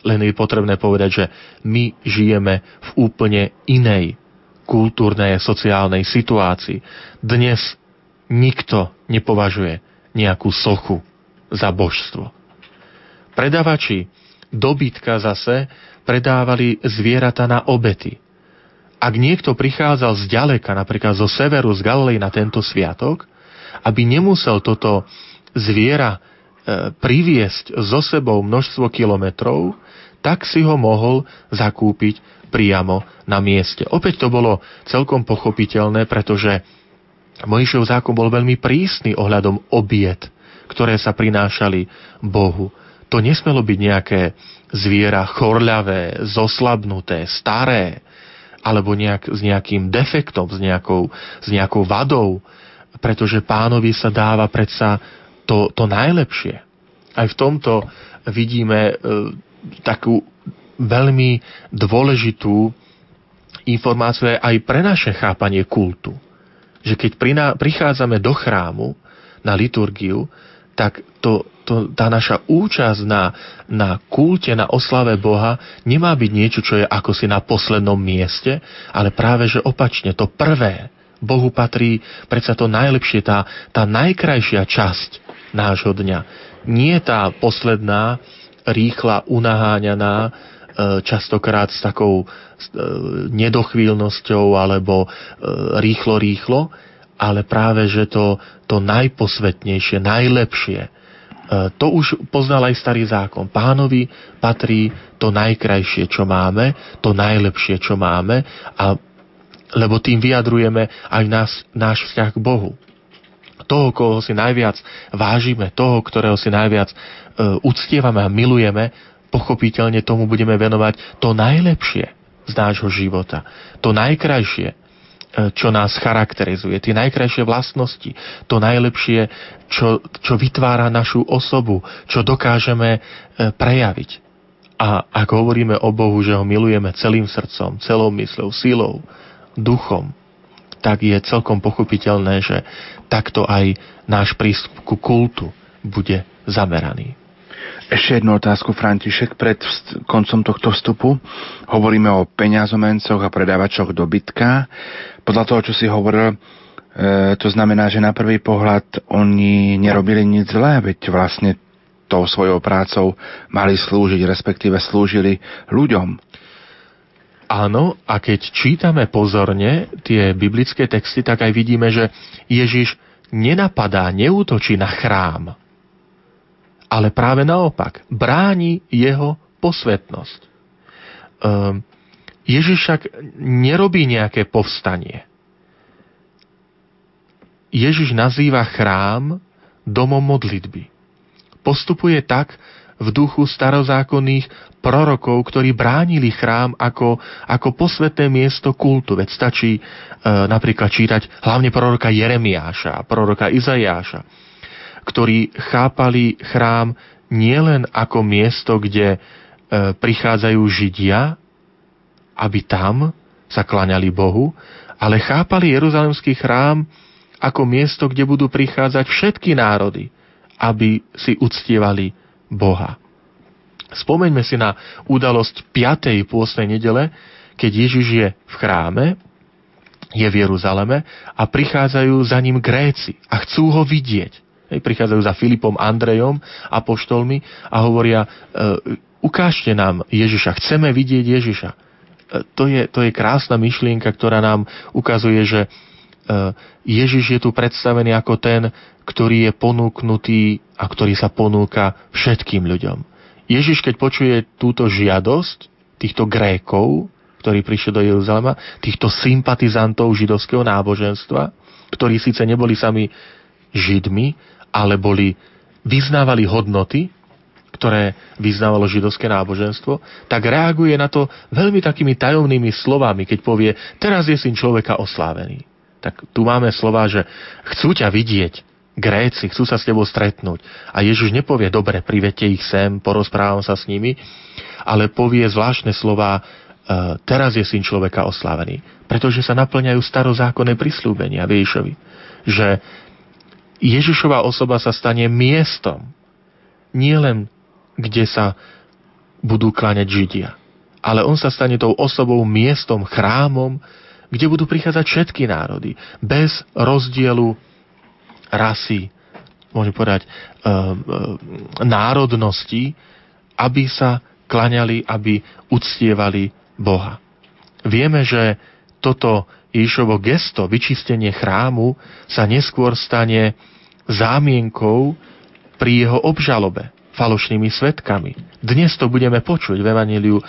Len je potrebné povedať, že my žijeme v úplne inej kultúrnej a sociálnej situácii. Dnes nikto nepovažuje nejakú sochu za božstvo. Predavači dobytka zase predávali zvieratá na obety. Ak niekto prichádzal z ďaleka, napríklad zo severu, z Galilei na tento sviatok, aby nemusel toto zviera e, priviesť so sebou množstvo kilometrov, tak si ho mohol zakúpiť priamo na mieste. Opäť to bolo celkom pochopiteľné, pretože Mojžišov zákon bol veľmi prísny ohľadom obiet, ktoré sa prinášali Bohu. To nesmelo byť nejaké zviera chorľavé, zoslabnuté, staré, alebo nejak, s nejakým defektom, s nejakou, s nejakou vadou, pretože pánovi sa dáva predsa to, to najlepšie. Aj v tomto vidíme e, takú veľmi dôležitú informáciu aj pre naše chápanie kultu že keď prichádzame do chrámu na liturgiu, tak to, to, tá naša účasť na, na kulte, na oslave Boha nemá byť niečo, čo je ako si na poslednom mieste, ale práve, že opačne, to prvé. Bohu patrí predsa to najlepšie, tá, tá najkrajšia časť nášho dňa. Nie tá posledná, rýchla, unaháňaná, častokrát s takou e, nedochvíľnosťou alebo e, rýchlo, rýchlo, ale práve, že to, to najposvetnejšie, najlepšie, to už poznal aj starý zákon. Pánovi patrí to najkrajšie, čo máme, to najlepšie, čo máme, a, lebo tým vyjadrujeme aj nás, náš vzťah k Bohu. Toho, koho si najviac vážime, toho, ktorého si najviac e, uctievame a milujeme, pochopiteľne tomu budeme venovať to najlepšie z nášho života, to najkrajšie, e, čo nás charakterizuje, tie najkrajšie vlastnosti, to najlepšie, čo, čo vytvára našu osobu, čo dokážeme e, prejaviť. A ak hovoríme o Bohu, že ho milujeme celým srdcom, celou mysľou, silou, duchom, tak je celkom pochopiteľné, že takto aj náš prístup ku kultu bude zameraný. Ešte jednu otázku, František, pred koncom tohto vstupu. Hovoríme o peňazomencoch a predávačoch dobytka. Podľa toho, čo si hovoril, e, to znamená, že na prvý pohľad oni nerobili nič zlé, veď vlastne tou svojou prácou mali slúžiť, respektíve slúžili ľuďom. Áno, a keď čítame pozorne tie biblické texty, tak aj vidíme, že Ježiš nenapadá, neútočí na chrám, ale práve naopak, bráni jeho posvetnosť. Um, Ježiš však nerobí nejaké povstanie. Ježiš nazýva chrám domom modlitby. Postupuje tak v duchu starozákonných prorokov, ktorí bránili chrám ako, ako posvetné miesto kultu. Veď stačí e, napríklad čítať hlavne proroka Jeremiáša, proroka Izajáša, ktorí chápali chrám nielen ako miesto, kde e, prichádzajú Židia, aby tam sa klaňali Bohu, ale chápali Jeruzalemský chrám ako miesto, kde budú prichádzať všetky národy, aby si uctievali Boha. Spomeňme si na udalosť 5. pôstnej nedele, keď Ježiš je v chráme, je v Jeruzaleme a prichádzajú za ním Gréci a chcú ho vidieť. Hej, prichádzajú za Filipom, Andrejom, apoštolmi a hovoria, e, ukážte nám Ježiša, chceme vidieť Ježiša. E, to, je, to je krásna myšlienka, ktorá nám ukazuje, že e, Ježiš je tu predstavený ako ten, ktorý je ponúknutý a ktorý sa ponúka všetkým ľuďom. Ježiš, keď počuje túto žiadosť týchto Grékov, ktorí prišli do Jeruzalema, týchto sympatizantov židovského náboženstva, ktorí síce neboli sami židmi, ale boli, vyznávali hodnoty, ktoré vyznávalo židovské náboženstvo, tak reaguje na to veľmi takými tajomnými slovami, keď povie, teraz je syn človeka oslávený. Tak tu máme slova, že chcú ťa vidieť, Gréci chcú sa s tebou stretnúť. A Ježiš nepovie, dobre, privete ich sem, porozprávam sa s nimi, ale povie zvláštne slova, e, teraz je syn človeka oslávený. Pretože sa naplňajú starozákonné prislúbenia Ježišovi. Že Ježišova osoba sa stane miestom, nielen kde sa budú kláňať Židia, ale on sa stane tou osobou, miestom, chrámom, kde budú prichádzať všetky národy, bez rozdielu rasy, môžem povedať, e, e, národnosti, aby sa klaňali, aby uctievali Boha. Vieme, že toto Ježišovo gesto, vyčistenie chrámu, sa neskôr stane zámienkou pri jeho obžalobe falošnými svetkami. Dnes to budeme počuť v Evangeliu e,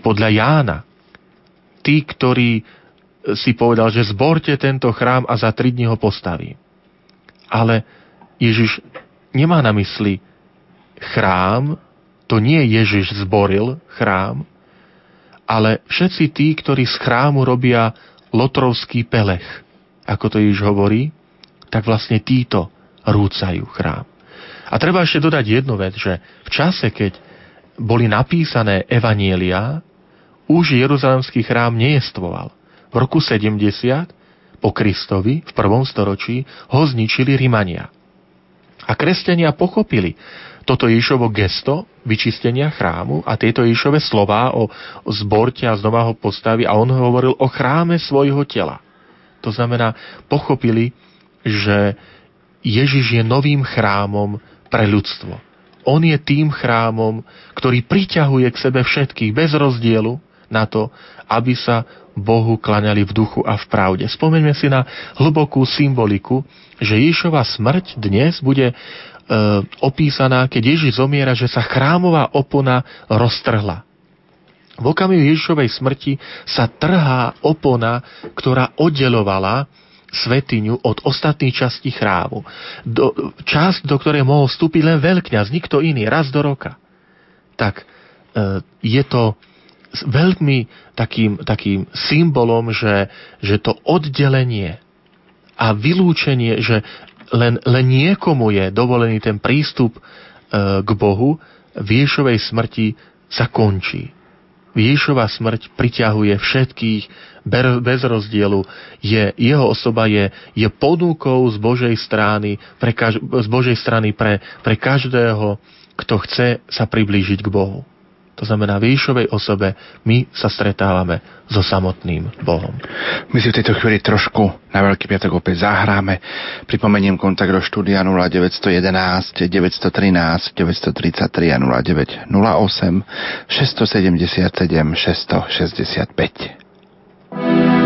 podľa Jána. Tí, ktorí si povedal, že zborte tento chrám a za tri dní ho postavím. Ale Ježiš nemá na mysli chrám, to nie Ježiš zboril chrám, ale všetci tí, ktorí z chrámu robia lotrovský pelech, ako to Ježiš hovorí, tak vlastne títo rúcajú chrám. A treba ešte dodať jednu vec, že v čase, keď boli napísané evanielia, už Jeruzalemský chrám nejestvoval. V roku 70 po Kristovi v prvom storočí ho zničili Rimania. A kresťania pochopili toto Ježišovo gesto vyčistenia chrámu a tieto Ježišove slová o, zborte a znova ho postaví a on hovoril o chráme svojho tela. To znamená, pochopili, že Ježiš je novým chrámom pre ľudstvo. On je tým chrámom, ktorý priťahuje k sebe všetkých bez rozdielu na to, aby sa Bohu klaňali v duchu a v pravde. Spomeňme si na hlbokú symboliku, že Ježišova smrť dnes bude e, opísaná, keď Ježiš zomiera, že sa chrámová opona roztrhla. V okamihu Ježišovej smrti sa trhá opona, ktorá oddelovala svetiňu od ostatných častí chrámu. Do, časť, do ktorej mohol vstúpiť len veľkňaz, nikto iný, raz do roka. Tak e, je to veľmi takým, takým symbolom, že, že to oddelenie a vylúčenie, že len, len niekomu je dovolený ten prístup e, k Bohu, v Ježovej smrti sa končí. Ježova smrť priťahuje všetkých bez rozdielu. Je, jeho osoba je, je ponúkou z Božej strany, pre kaž, z Božej strany pre, pre každého, kto chce sa priblížiť k Bohu. To znamená, v Ježišovej osobe my sa stretávame so samotným Bohom. My si v tejto chvíli trošku na Veľký piatok opäť zahráme. Pripomeniem kontakt do štúdia 0911 913 933 a 0908 677 665.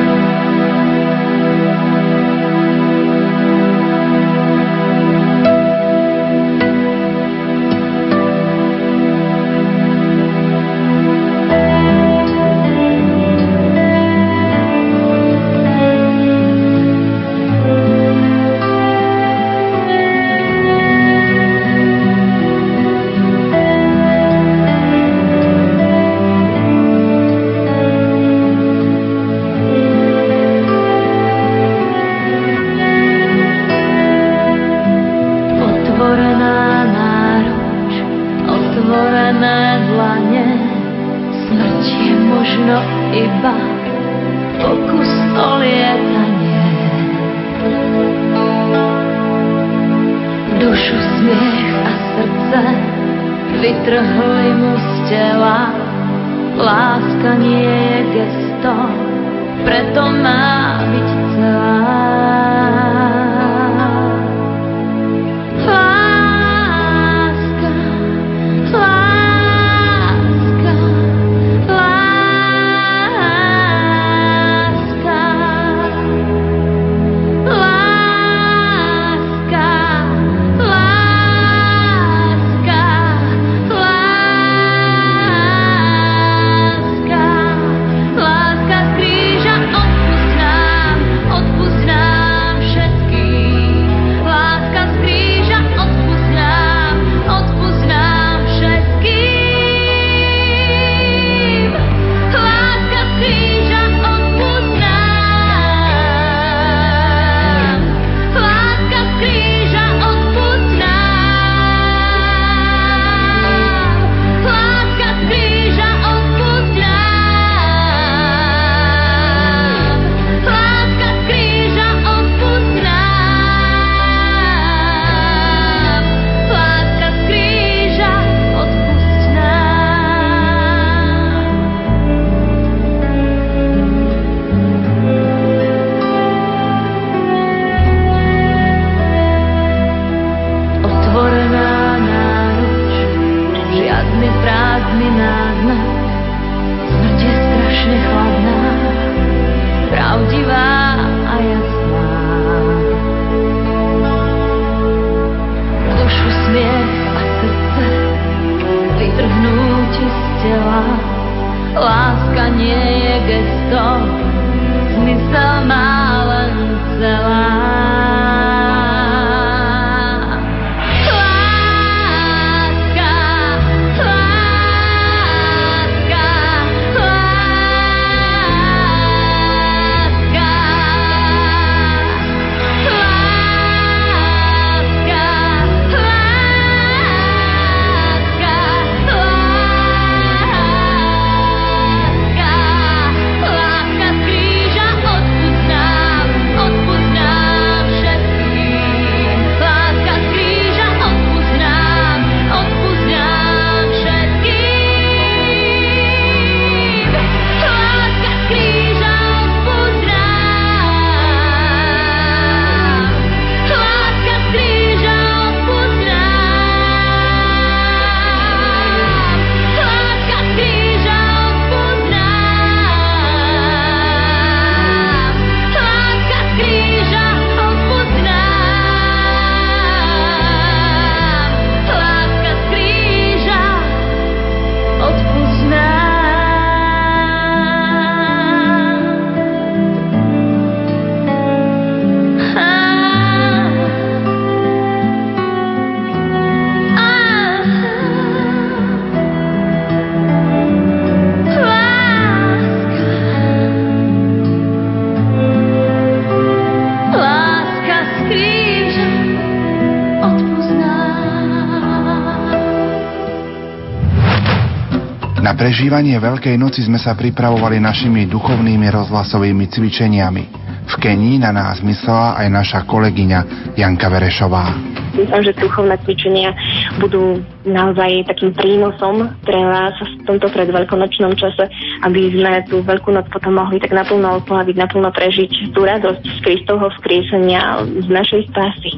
prežívanie Veľkej noci sme sa pripravovali našimi duchovnými rozhlasovými cvičeniami. V Kenii na nás myslela aj naša kolegyňa Janka Verešová. Myslím, že duchovné cvičenia budú naozaj takým prínosom pre vás v tomto predveľkonočnom čase, aby sme tú Veľkú noc potom mohli tak naplno oslaviť, naplno prežiť tú radosť z Kristovho vzkriesenia z našej spásy.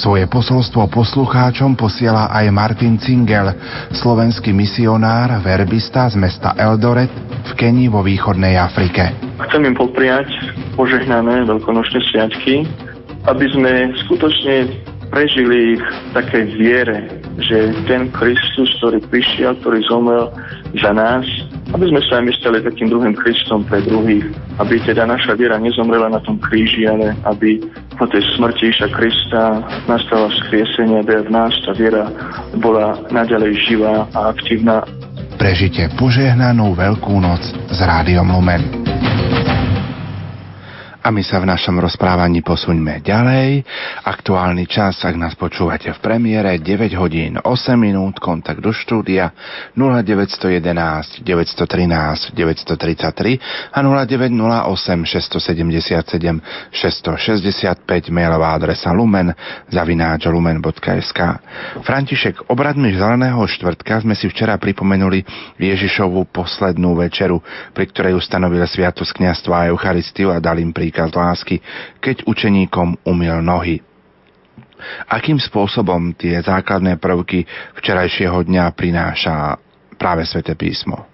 Svoje posolstvo poslucháčom posiela aj Martin Cingel, slovenský misionár, verbista z mesta Eldoret v Kenii vo východnej Afrike. Chcem im popriať požehnané veľkonočné sviatky, aby sme skutočne prežili v takej viere, že ten Kristus, ktorý prišiel, ktorý zomrel za nás, aby sme sa aj my stali takým druhým Kristom pre druhých, aby teda naša viera nezomrela na tom kríži, ale aby po tej smrti Iša Krista nastala vzkriesenie, aby v nás tá viera bola naďalej živá a aktívna. Prežite požehnanú Veľkú noc s Rádiom Lumen. A my sa v našom rozprávaní posuňme ďalej. Aktuálny čas, ak nás počúvate v premiére, 9 hodín 8 minút, kontakt do štúdia 0911 913 933 a 0908 677 665 mailová adresa lumen zavináč lumen.sk František, obradmi zeleného štvrtka sme si včera pripomenuli Ježišovú poslednú večeru, pri ktorej ustanovil sviatosť kniastva a Eucharistiu a dal im pri príkaz lásky, keď učeníkom umil nohy. Akým spôsobom tie základné prvky včerajšieho dňa prináša práve sväté písmo?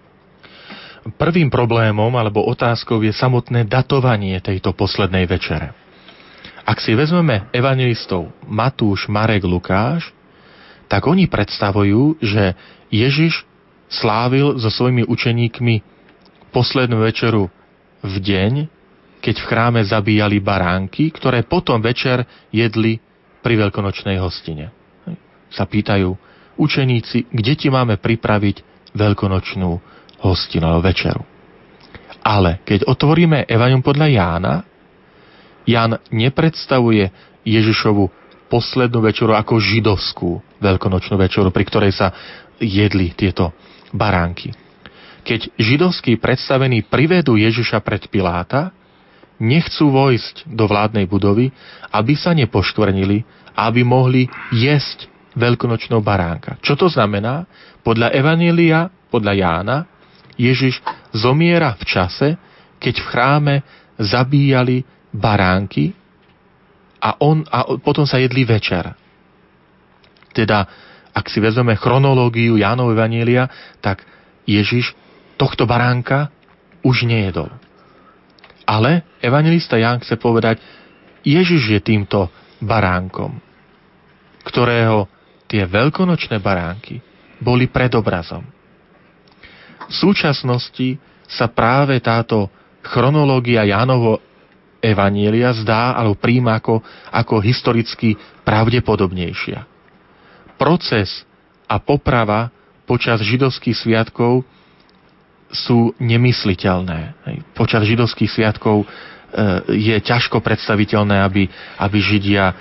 Prvým problémom alebo otázkou je samotné datovanie tejto poslednej večere. Ak si vezmeme evangelistov Matúš, Marek, Lukáš, tak oni predstavujú, že Ježiš slávil so svojimi učeníkmi poslednú večeru v deň, keď v chráme zabíjali baránky, ktoré potom večer jedli pri veľkonočnej hostine. Sa pýtajú učeníci, kde ti máme pripraviť veľkonočnú hostinu alebo večeru. Ale keď otvoríme Evanium podľa Jána, Ján nepredstavuje Ježišovu poslednú večeru ako židovskú veľkonočnú večeru, pri ktorej sa jedli tieto baránky. Keď židovskí predstavení privedú Ježiša pred Piláta, nechcú vojsť do vládnej budovy, aby sa nepoškvrnili a aby mohli jesť veľkonočnou baránka. Čo to znamená? Podľa Evanília, podľa Jána, Ježiš zomiera v čase, keď v chráme zabíjali baránky a, on, a potom sa jedli večer. Teda, ak si vezmeme chronológiu Jánov Evanília, tak Ježiš tohto baránka už nejedol. Ale evangelista Ján chce povedať, Ježiš je týmto baránkom, ktorého tie veľkonočné baránky boli predobrazom. V súčasnosti sa práve táto chronológia Jánovo Evanielia zdá alebo príjma ako, ako historicky pravdepodobnejšia. Proces a poprava počas židovských sviatkov sú nemysliteľné. Počas židovských sviatkov e, je ťažko predstaviteľné, aby, aby Židia e,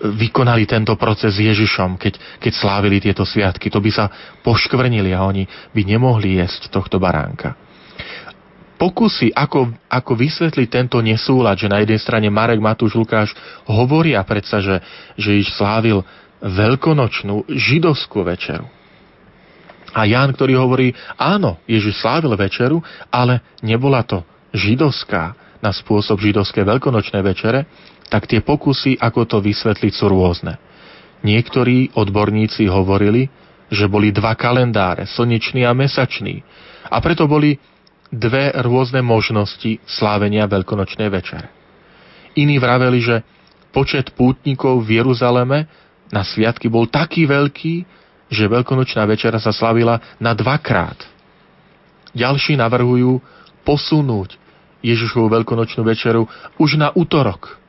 vykonali tento proces s Ježišom, keď, keď slávili tieto sviatky. To by sa poškvrnili a oni by nemohli jesť tohto baránka. Pokusy, ako, ako vysvetliť tento nesúlad, že na jednej strane Marek, Matúš, Lukáš hovoria predsa, že, že iš slávil veľkonočnú židovskú večeru a Ján, ktorý hovorí, áno, Ježiš slávil večeru, ale nebola to židovská na spôsob židovské veľkonočné večere, tak tie pokusy, ako to vysvetliť, sú rôzne. Niektorí odborníci hovorili, že boli dva kalendáre, slnečný a mesačný. A preto boli dve rôzne možnosti slávenia veľkonočnej večere. Iní vraveli, že počet pútnikov v Jeruzaleme na sviatky bol taký veľký, že veľkonočná večera sa slavila na dvakrát. Ďalší navrhujú posunúť Ježišovu veľkonočnú večeru už na útorok.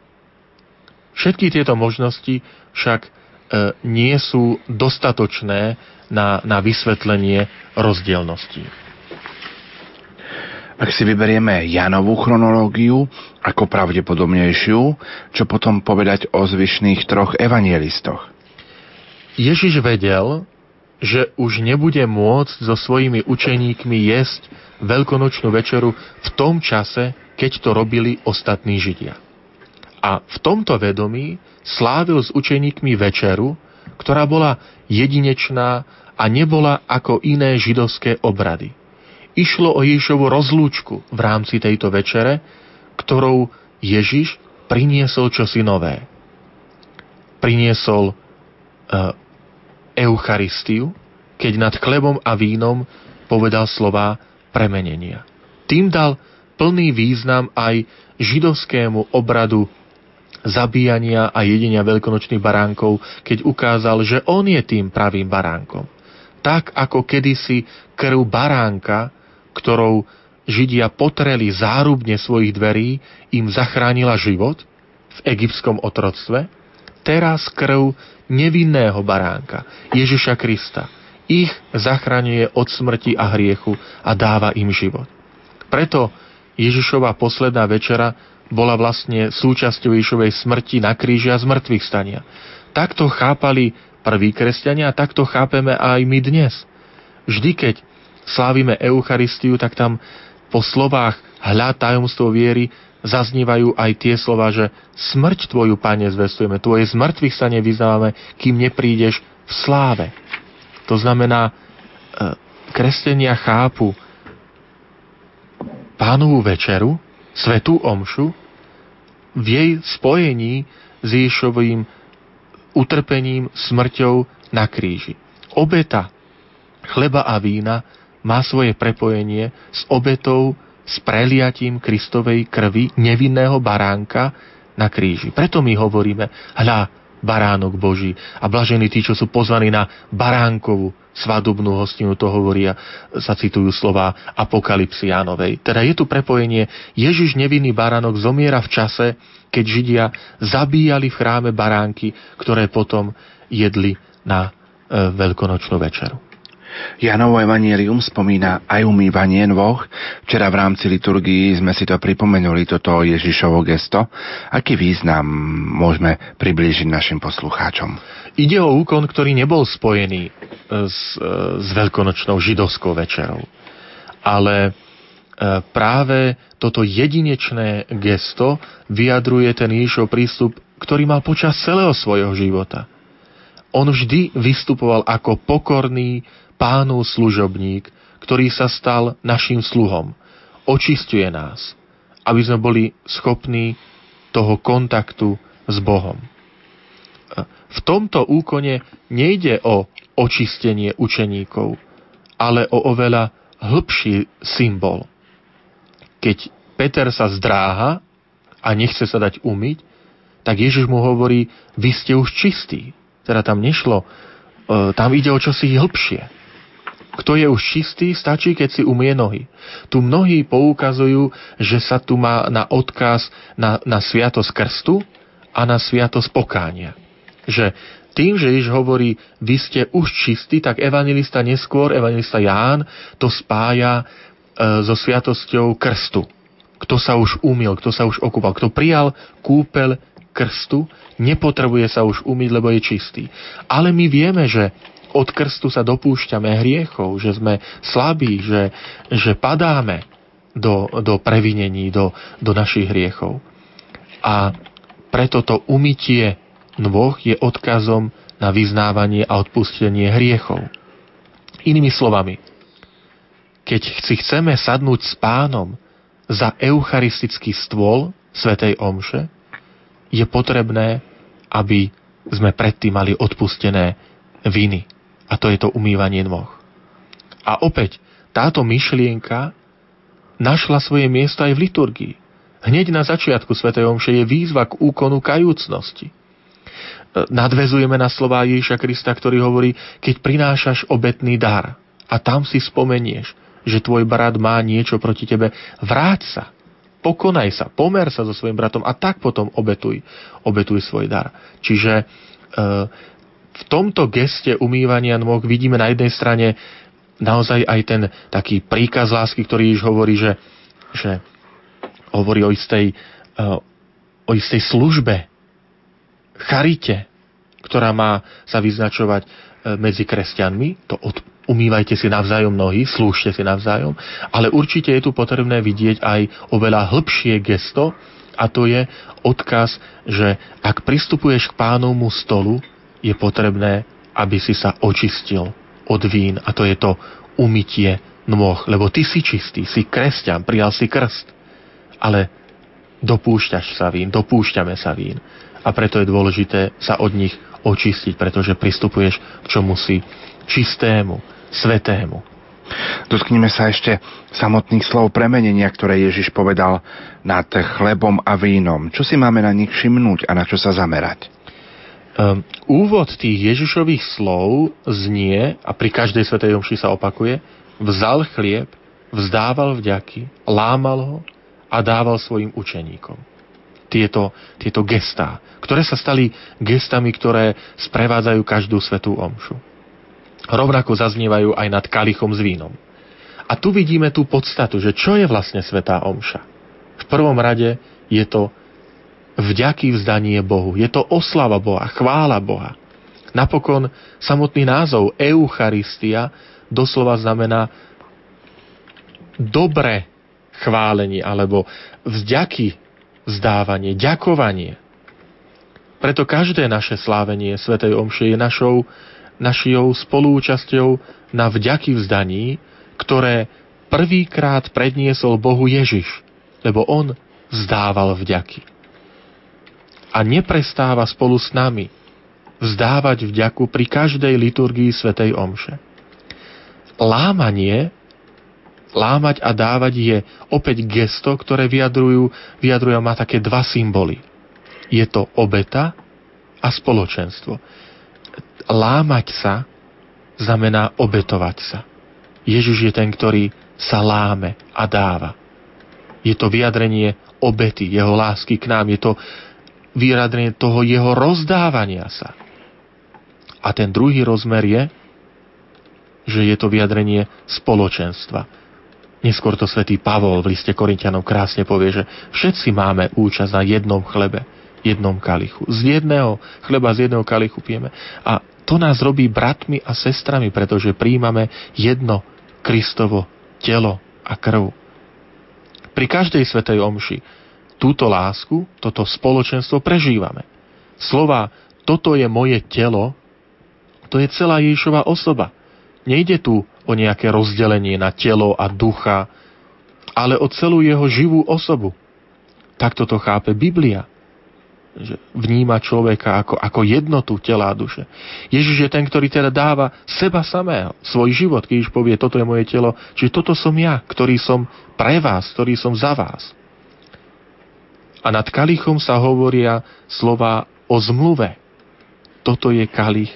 Všetky tieto možnosti však e, nie sú dostatočné na, na vysvetlenie rozdielností. Ak si vyberieme Janovú chronológiu ako pravdepodobnejšiu, čo potom povedať o zvyšných troch evanielistoch? Ježiš vedel, že už nebude môcť so svojimi učeníkmi jesť veľkonočnú večeru v tom čase, keď to robili ostatní Židia. A v tomto vedomí slávil s učeníkmi večeru, ktorá bola jedinečná a nebola ako iné židovské obrady. Išlo o Ježišovu rozlúčku v rámci tejto večere, ktorou Ježiš priniesol čosi nové. Priniesol uh, Eucharistiu, keď nad chlebom a vínom povedal slová premenenia. Tým dal plný význam aj židovskému obradu zabíjania a jedenia veľkonočných baránkov, keď ukázal, že on je tým pravým baránkom. Tak ako kedysi krv baránka, ktorou Židia potreli zárubne svojich dverí, im zachránila život v egyptskom otroctve, teraz krv nevinného baránka, Ježiša Krista, ich zachraňuje od smrti a hriechu a dáva im život. Preto Ježišova posledná večera bola vlastne súčasťou Ježišovej smrti na kríži a zmrtvých stania. Takto chápali prví kresťania a takto chápeme aj my dnes. Vždy, keď slávime Eucharistiu, tak tam po slovách hľa tajomstvo viery zaznívajú aj tie slova, že smrť Tvoju, Pane, zvestujeme, Tvoje zmrtvých sa nevyznávame, kým neprídeš v sláve. To znamená, e, kresťania chápu pánovú večeru, svetú omšu, v jej spojení s Ježovým utrpením, smrťou na kríži. Obeta chleba a vína má svoje prepojenie s obetou, s preliatím Kristovej krvi nevinného baránka na kríži. Preto my hovoríme, hľa, baránok Boží. A blažení tí, čo sú pozvaní na baránkovú svadobnú hostinu, to hovoria, sa citujú slova Apokalipsy Jánovej. Teda je tu prepojenie, Ježiš nevinný baránok zomiera v čase, keď Židia zabíjali v chráme baránky, ktoré potom jedli na e, veľkonočnú večeru. Janovo evanielium spomína aj umývanie nôh. Včera v rámci liturgii sme si to pripomenuli, toto Ježišovo gesto. Aký význam môžeme priblížiť našim poslucháčom? Ide o úkon, ktorý nebol spojený e, s, e, s veľkonočnou židovskou večerou. Ale e, práve toto jedinečné gesto vyjadruje ten Ježišov prístup, ktorý mal počas celého svojho života. On vždy vystupoval ako pokorný, pánov služobník, ktorý sa stal našim sluhom. Očistuje nás, aby sme boli schopní toho kontaktu s Bohom. V tomto úkone nejde o očistenie učeníkov, ale o oveľa hĺbší symbol. Keď Peter sa zdráha a nechce sa dať umyť, tak Ježiš mu hovorí, vy ste už čistí. Teda tam nešlo, e, tam ide o čosi hĺbšie. Kto je už čistý, stačí, keď si umie nohy. Tu mnohí poukazujú, že sa tu má na odkaz na, na sviatosť krstu a na sviatosť pokánia. Že tým, že Ježiš hovorí, vy ste už čistí, tak evangelista neskôr, evangelista Ján, to spája e, so sviatosťou krstu. Kto sa už umil, kto sa už okúpal, kto prijal kúpel krstu, nepotrebuje sa už umyť, lebo je čistý. Ale my vieme, že od krstu sa dopúšťame hriechov, že sme slabí, že, že padáme do, do previnení, do, do našich hriechov. A preto to umytie nôh je odkazom na vyznávanie a odpustenie hriechov. Inými slovami, keď si chceme sadnúť s pánom za eucharistický stôl Svetej Omše, je potrebné, aby sme predtým mali odpustené viny a to je to umývanie nôh. A opäť, táto myšlienka našla svoje miesto aj v liturgii. Hneď na začiatku Sv. Omše je výzva k úkonu kajúcnosti. Nadvezujeme na slová Ježiša Krista, ktorý hovorí, keď prinášaš obetný dar a tam si spomenieš, že tvoj brat má niečo proti tebe, vráť sa, pokonaj sa, pomer sa so svojim bratom a tak potom obetuj, obetuj svoj dar. Čiže e, v tomto geste umývania nôh vidíme na jednej strane naozaj aj ten taký príkaz lásky, ktorý už hovorí, že, že hovorí o istej, eh, o istej službe, charite, ktorá má sa vyznačovať medzi kresťanmi, to od, umývajte si navzájom nohy, slúžte si navzájom, ale určite je tu potrebné vidieť aj oveľa hĺbšie gesto, a to je odkaz, že ak pristupuješ k pánovmu stolu, je potrebné, aby si sa očistil od vín a to je to umytie nôh, lebo ty si čistý, si kresťan, prijal si krst, ale dopúšťaš sa vín, dopúšťame sa vín a preto je dôležité sa od nich očistiť, pretože pristupuješ k čomu si čistému, svetému. Dotknime sa ešte samotných slov premenenia, ktoré Ježiš povedal nad chlebom a vínom. Čo si máme na nich všimnúť a na čo sa zamerať? Um, úvod tých Ježišových slov znie, a pri každej svetej omši sa opakuje, vzal chlieb, vzdával vďaky, lámal ho a dával svojim učeníkom. Tieto, tieto gestá, ktoré sa stali gestami, ktoré sprevádzajú každú svetú omšu rovnako zaznievajú aj nad kalichom s vínom. A tu vidíme tú podstatu, že čo je vlastne Svetá Omša. V prvom rade je to vďaky vzdanie Bohu. Je to oslava Boha, chvála Boha. Napokon samotný názov Eucharistia doslova znamená dobre chválenie alebo vďaky vzdávanie, ďakovanie. Preto každé naše slávenie Svetej Omše je našou našou spolúčasťou na vďaky vzdaní, ktoré prvýkrát predniesol Bohu Ježiš, lebo on vzdával vďaky. A neprestáva spolu s nami vzdávať vďaku pri každej liturgii Svetej Omše. Lámanie, lámať a dávať je opäť gesto, ktoré vyjadrujú, vyjadrujú má také dva symboly. Je to obeta a spoločenstvo lámať sa znamená obetovať sa. Ježiš je ten, ktorý sa láme a dáva. Je to vyjadrenie obety, jeho lásky k nám. Je to vyjadrenie toho jeho rozdávania sa. A ten druhý rozmer je, že je to vyjadrenie spoločenstva. Neskôr to svätý Pavol v liste Korintianov krásne povie, že všetci máme účasť na jednom chlebe, jednom kalichu. Z jedného chleba, z jedného kalichu pijeme. A to nás robí bratmi a sestrami, pretože príjmame jedno Kristovo telo a krv. Pri každej svetej omši túto lásku, toto spoločenstvo prežívame. Slova toto je moje telo, to je celá Ježišova osoba. Nejde tu o nejaké rozdelenie na telo a ducha, ale o celú jeho živú osobu. Takto to chápe Biblia že vníma človeka ako, ako jednotu tela a duše. Ježiš je ten, ktorý teda dáva seba samého, svoj život, keď povie, toto je moje telo, že toto som ja, ktorý som pre vás, ktorý som za vás. A nad kalichom sa hovoria slova o zmluve. Toto je kalich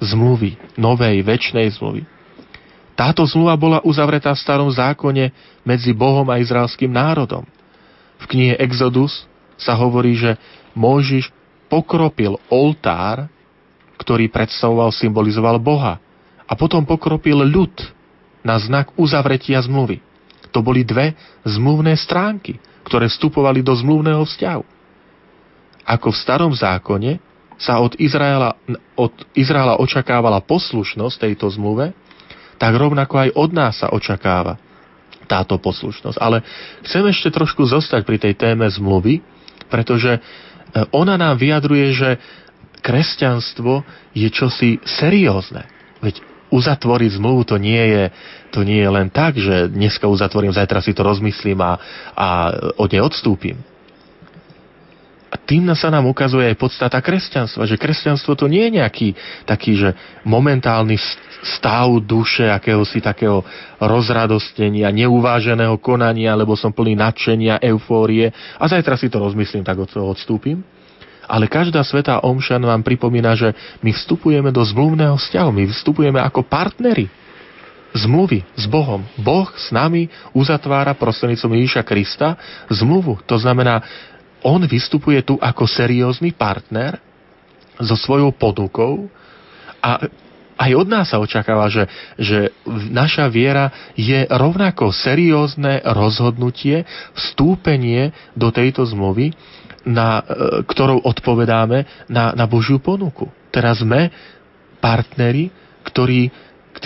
zmluvy, novej, väčšnej zmluvy. Táto zmluva bola uzavretá v starom zákone medzi Bohom a izraelským národom. V knihe Exodus sa hovorí, že Mojžiš pokropil oltár, ktorý predstavoval, symbolizoval Boha. A potom pokropil ľud na znak uzavretia zmluvy. To boli dve zmluvné stránky, ktoré vstupovali do zmluvného vzťahu. Ako v starom zákone sa od Izraela, od Izraela očakávala poslušnosť tejto zmluve, tak rovnako aj od nás sa očakáva táto poslušnosť. Ale chcem ešte trošku zostať pri tej téme zmluvy, pretože E, ona nám vyjadruje, že kresťanstvo je čosi seriózne. Veď uzatvoriť zmluvu to nie je, to nie je len tak, že dneska uzatvorím, zajtra si to rozmyslím a, a od nej odstúpim. A tým sa nám ukazuje aj podstata kresťanstva, že kresťanstvo to nie je nejaký taký, že momentálny stav duše, akéhosi takého rozradostenia, neuváženého konania, lebo som plný nadšenia, eufórie a zajtra si to rozmyslím, tak od toho odstúpim. Ale každá svetá omša nám pripomína, že my vstupujeme do zmluvného vzťahu, my vstupujeme ako partnery zmluvy s Bohom. Boh s nami uzatvára prostredníctvom Ježíša Krista zmluvu. To znamená, on vystupuje tu ako seriózny partner so svojou ponukou a aj od nás sa očakáva, že, že naša viera je rovnako seriózne rozhodnutie, vstúpenie do tejto zmluvy, na, e, ktorou odpovedáme na, na Božiu ponuku. Teraz sme partneri ktorý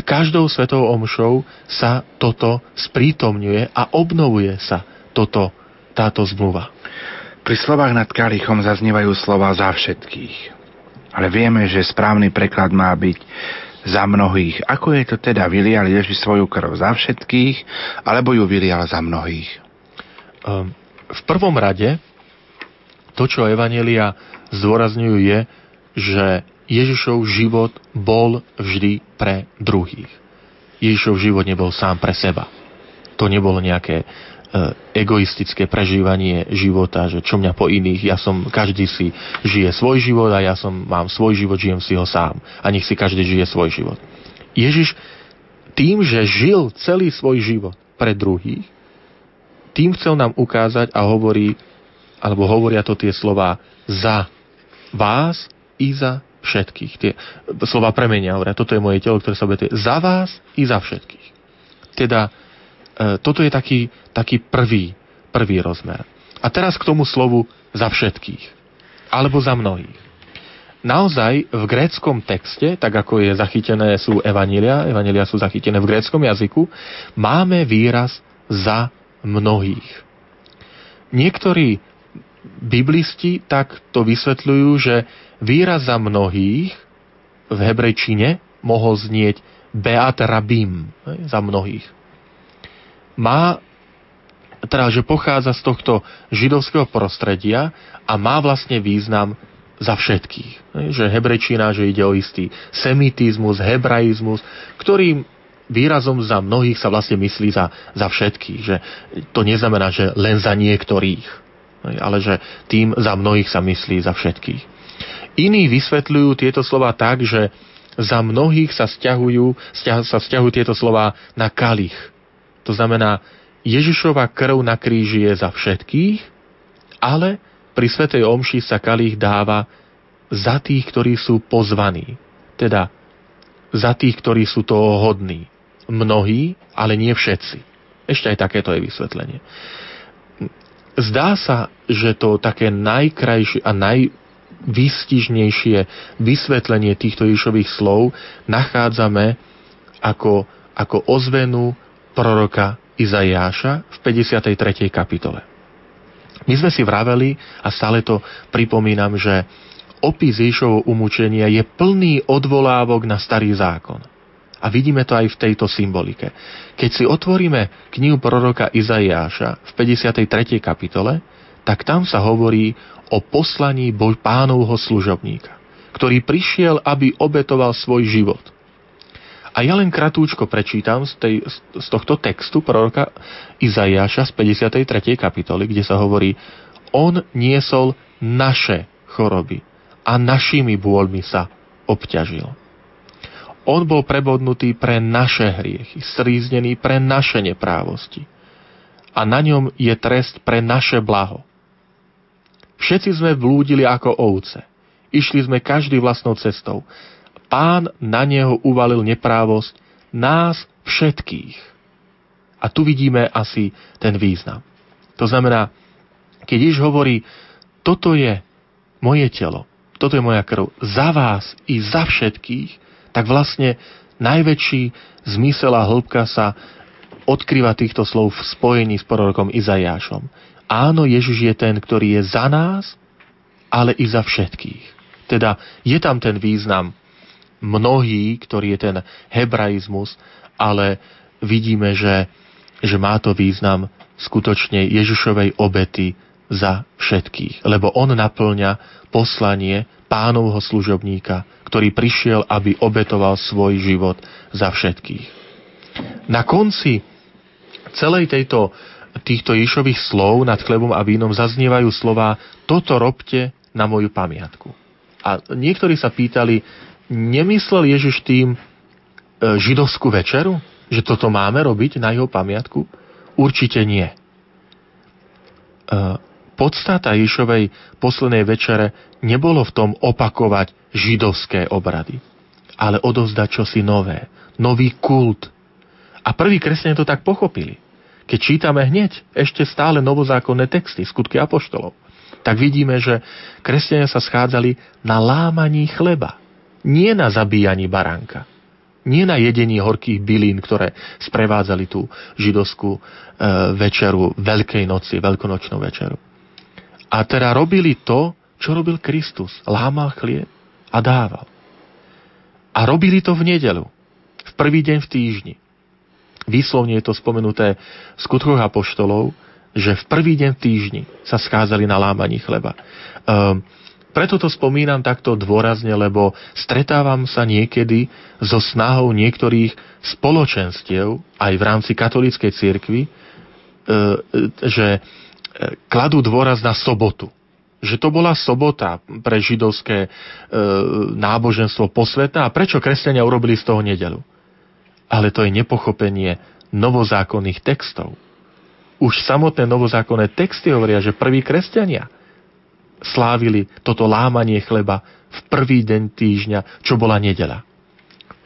každou svetou omšou sa toto sprítomňuje a obnovuje sa toto, táto zmluva. Pri slovách nad kalichom zaznievajú slova za všetkých. Ale vieme, že správny preklad má byť za mnohých. Ako je to teda? Vylial Ježiš svoju krv za všetkých, alebo ju vylial za mnohých? Um, v prvom rade to, čo Evanelia zdôrazňujú, je, že Ježišov život bol vždy pre druhých. Ježišov život nebol sám pre seba. To nebolo nejaké E, egoistické prežívanie života, že čo mňa po iných, ja som, každý si žije svoj život a ja som, mám svoj život, žijem si ho sám. A nech si každý žije svoj život. Ježiš tým, že žil celý svoj život pre druhých, tým chcel nám ukázať a hovorí, alebo hovoria to tie slova za vás i za všetkých. Tie slova premenia, hovoria, toto je moje telo, ktoré sa bude za vás i za všetkých. Teda E, toto je taký, taký prvý, prvý rozmer. A teraz k tomu slovu za všetkých. Alebo za mnohých. Naozaj v gréckom texte, tak ako je zachytené sú evanília, evanília sú zachytené v gréckom jazyku, máme výraz za mnohých. Niektorí biblisti tak to vysvetľujú, že výraz za mnohých v hebrejčine mohol znieť beat rabim, za mnohých má teda, že pochádza z tohto židovského prostredia a má vlastne význam za všetkých. Že hebrečina, že ide o istý semitizmus, hebraizmus, ktorým výrazom za mnohých sa vlastne myslí za, za všetkých. Že to neznamená, že len za niektorých, ale že tým za mnohých sa myslí za všetkých. Iní vysvetľujú tieto slova tak, že za mnohých sa stiahujú, sa stiahujú tieto slova na kalich, to znamená, Ježišova krv na kríži je za všetkých, ale pri Svetej Omši sa kalich dáva za tých, ktorí sú pozvaní. Teda za tých, ktorí sú toho hodní. Mnohí, ale nie všetci. Ešte aj takéto je vysvetlenie. Zdá sa, že to také najkrajšie a najvýstižnejšie vysvetlenie týchto Ježišových slov nachádzame ako, ako ozvenu proroka Izajáša v 53. kapitole. My sme si vraveli a stále to pripomínam, že opis Ježišovho umúčenia je plný odvolávok na starý zákon. A vidíme to aj v tejto symbolike. Keď si otvoríme knihu proroka Izajáša v 53. kapitole, tak tam sa hovorí o poslaní pánovho služobníka, ktorý prišiel, aby obetoval svoj život – a ja len kratúčko prečítam z, tej, z tohto textu proroka Izajaša z 53. kapitoly, kde sa hovorí, on niesol naše choroby a našimi bôľmi sa obťažil. On bol prebodnutý pre naše hriechy, stríznený pre naše neprávosti. A na ňom je trest pre naše blaho. Všetci sme blúdili ako ovce. Išli sme každý vlastnou cestou pán na neho uvalil neprávosť nás všetkých. A tu vidíme asi ten význam. To znamená, keď Ježiš hovorí, toto je moje telo, toto je moja krv, za vás i za všetkých, tak vlastne najväčší zmysel a hĺbka sa odkrýva týchto slov v spojení s prorokom Izajášom. Áno, Ježiš je ten, ktorý je za nás, ale i za všetkých. Teda je tam ten význam mnohí, ktorý je ten hebraizmus, ale vidíme, že, že má to význam skutočne Ježišovej obety za všetkých. Lebo on naplňa poslanie pánovho služobníka, ktorý prišiel, aby obetoval svoj život za všetkých. Na konci celej tejto, týchto Ježišových slov nad chlebom a vínom zaznievajú slova toto robte na moju pamiatku. A niektorí sa pýtali, Nemyslel Ježiš tým e, židovskú večeru? Že toto máme robiť na jeho pamiatku? Určite nie. E, podstata Ježišovej poslednej večere nebolo v tom opakovať židovské obrady, ale odovzdať čosi nové, nový kult. A prví kresťania to tak pochopili. Keď čítame hneď ešte stále novozákonné texty, skutky apoštolov, tak vidíme, že kresťania sa schádzali na lámaní chleba nie na zabíjaní baránka, Nie na jedení horkých bylín, ktoré sprevádzali tú židovskú e, večeru Veľkej noci, veľkonočnú večeru. A teda robili to, čo robil Kristus. Lámal chlieb a dával. A robili to v nedelu. V prvý deň v týždni. Výslovne je to spomenuté v skutkoch apoštolov, že v prvý deň v týždni sa skázali na lámaní chleba. Um, preto to spomínam takto dôrazne, lebo stretávam sa niekedy so snahou niektorých spoločenstiev, aj v rámci katolíckej cirkvi, e, že kladú dôraz na sobotu. Že to bola sobota pre židovské e, náboženstvo posvetná a prečo kresťania urobili z toho nedelu. Ale to je nepochopenie novozákonných textov. Už samotné novozákonné texty hovoria, že prví kresťania – slávili toto lámanie chleba v prvý deň týždňa, čo bola nedela.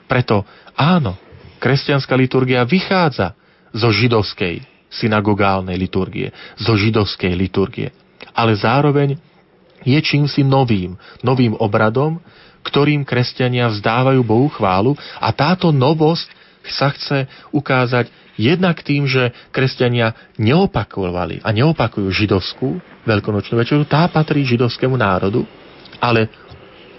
Preto áno, kresťanská liturgia vychádza zo židovskej synagogálnej liturgie, zo židovskej liturgie. Ale zároveň je čímsi novým, novým obradom, ktorým kresťania vzdávajú Bohu chválu a táto novosť sa chce ukázať jednak tým, že kresťania neopakovali a neopakujú židovskú veľkonočnú večeru, tá patrí židovskému národu, ale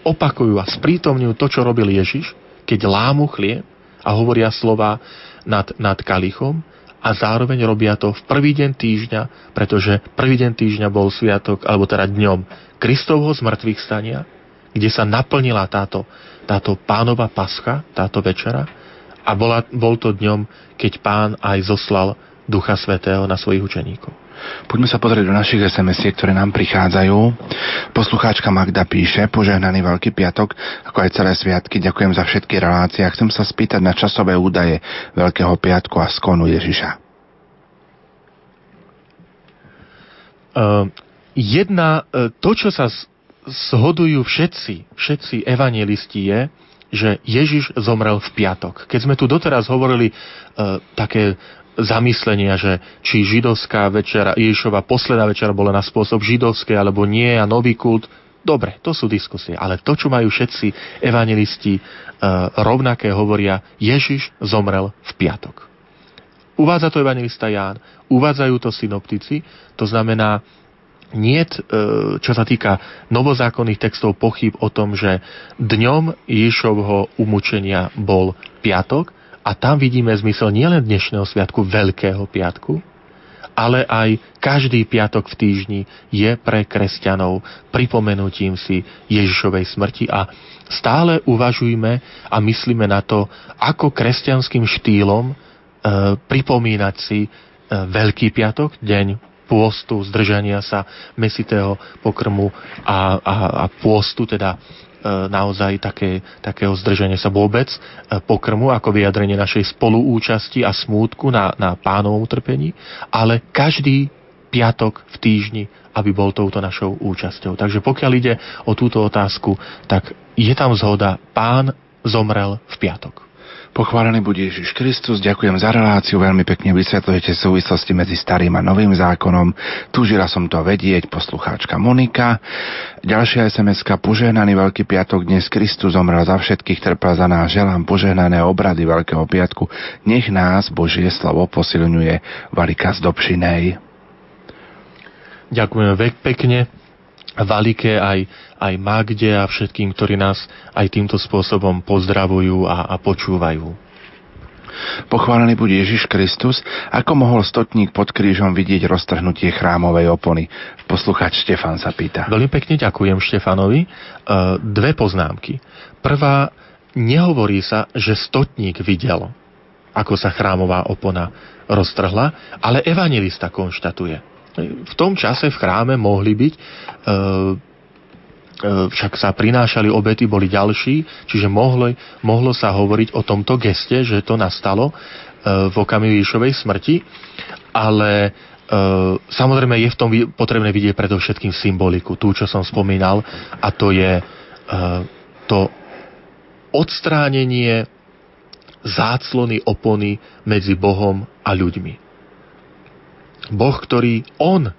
opakujú a sprítomňujú to, čo robil Ježiš, keď lámu chlieb a hovoria slova nad, nad kalichom a zároveň robia to v prvý deň týždňa, pretože prvý deň týždňa bol sviatok, alebo teda dňom Kristovho zmrtvých stania, kde sa naplnila táto, táto pánova pascha, táto večera a bola, bol to dňom, keď pán aj zoslal Ducha Svetého na svojich učeníkov. Poďme sa pozrieť do našich sms ktoré nám prichádzajú. Poslucháčka Magda píše, požehnaný Veľký piatok, ako aj celé sviatky, ďakujem za všetky relácie a chcem sa spýtať na časové údaje Veľkého piatku a skonu Ježiša. Uh, jedna, uh, to, čo sa zhodujú všetci, všetci evangelisti je, že Ježiš zomrel v piatok. Keď sme tu doteraz hovorili uh, také zamyslenia, že či židovská večera, Ježišova posledná večera bola na spôsob židovské alebo nie a nový kult, dobre, to sú diskusie, ale to, čo majú všetci evangelisti uh, rovnaké, hovoria, Ježiš zomrel v piatok. Uvádza to evangelista Ján, uvádzajú to synoptici, to znamená, nie, e, čo sa týka novozákonných textov, pochyb o tom, že dňom Ježovho umúčenia bol piatok a tam vidíme zmysel nielen dnešného sviatku Veľkého piatku, ale aj každý piatok v týždni je pre kresťanov pripomenutím si Ježišovej smrti. A stále uvažujme a myslíme na to, ako kresťanským štýlom e, pripomínať si e, Veľký piatok, deň pôstu, zdržania sa mesitého pokrmu a, a, a pôstu, teda naozaj také, takého zdržania sa vôbec e, pokrmu ako vyjadrenie našej spoluúčasti a smútku na, na pánovom utrpení, ale každý piatok v týždni, aby bol touto našou účasťou. Takže pokiaľ ide o túto otázku, tak je tam zhoda, pán zomrel v piatok. Pochválený bude Ježiš Kristus, ďakujem za reláciu, veľmi pekne vysvetľujete súvislosti medzi starým a novým zákonom. Túžila som to vedieť, poslucháčka Monika. Ďalšia sms požehnaný Veľký piatok, dnes Kristus zomrel za všetkých, trpel za nás, želám požehnané obrady Veľkého piatku. Nech nás Božie slovo posilňuje Valika z Dobšinej. Ďakujem pekne. Valike, aj, aj Magde a všetkým, ktorí nás aj týmto spôsobom pozdravujú a, a počúvajú. Pochválený bude Ježiš Kristus, ako mohol stotník pod krížom vidieť roztrhnutie chrámovej opony. Posluchač Štefan sa pýta. Veľmi pekne ďakujem Štefanovi. E, dve poznámky. Prvá, nehovorí sa, že stotník videl, ako sa chrámová opona roztrhla, ale evangelista konštatuje v tom čase v chráme mohli byť e, e, však sa prinášali obety, boli ďalší, čiže mohlo, mohlo sa hovoriť o tomto geste, že to nastalo e, v okamihu Ježišovej smrti, ale samozrejme je v tom potrebné vidieť predovšetkým symboliku, tú, čo som spomínal, a to je to odstránenie záclony opony medzi Bohom a ľuďmi. Boh, ktorý On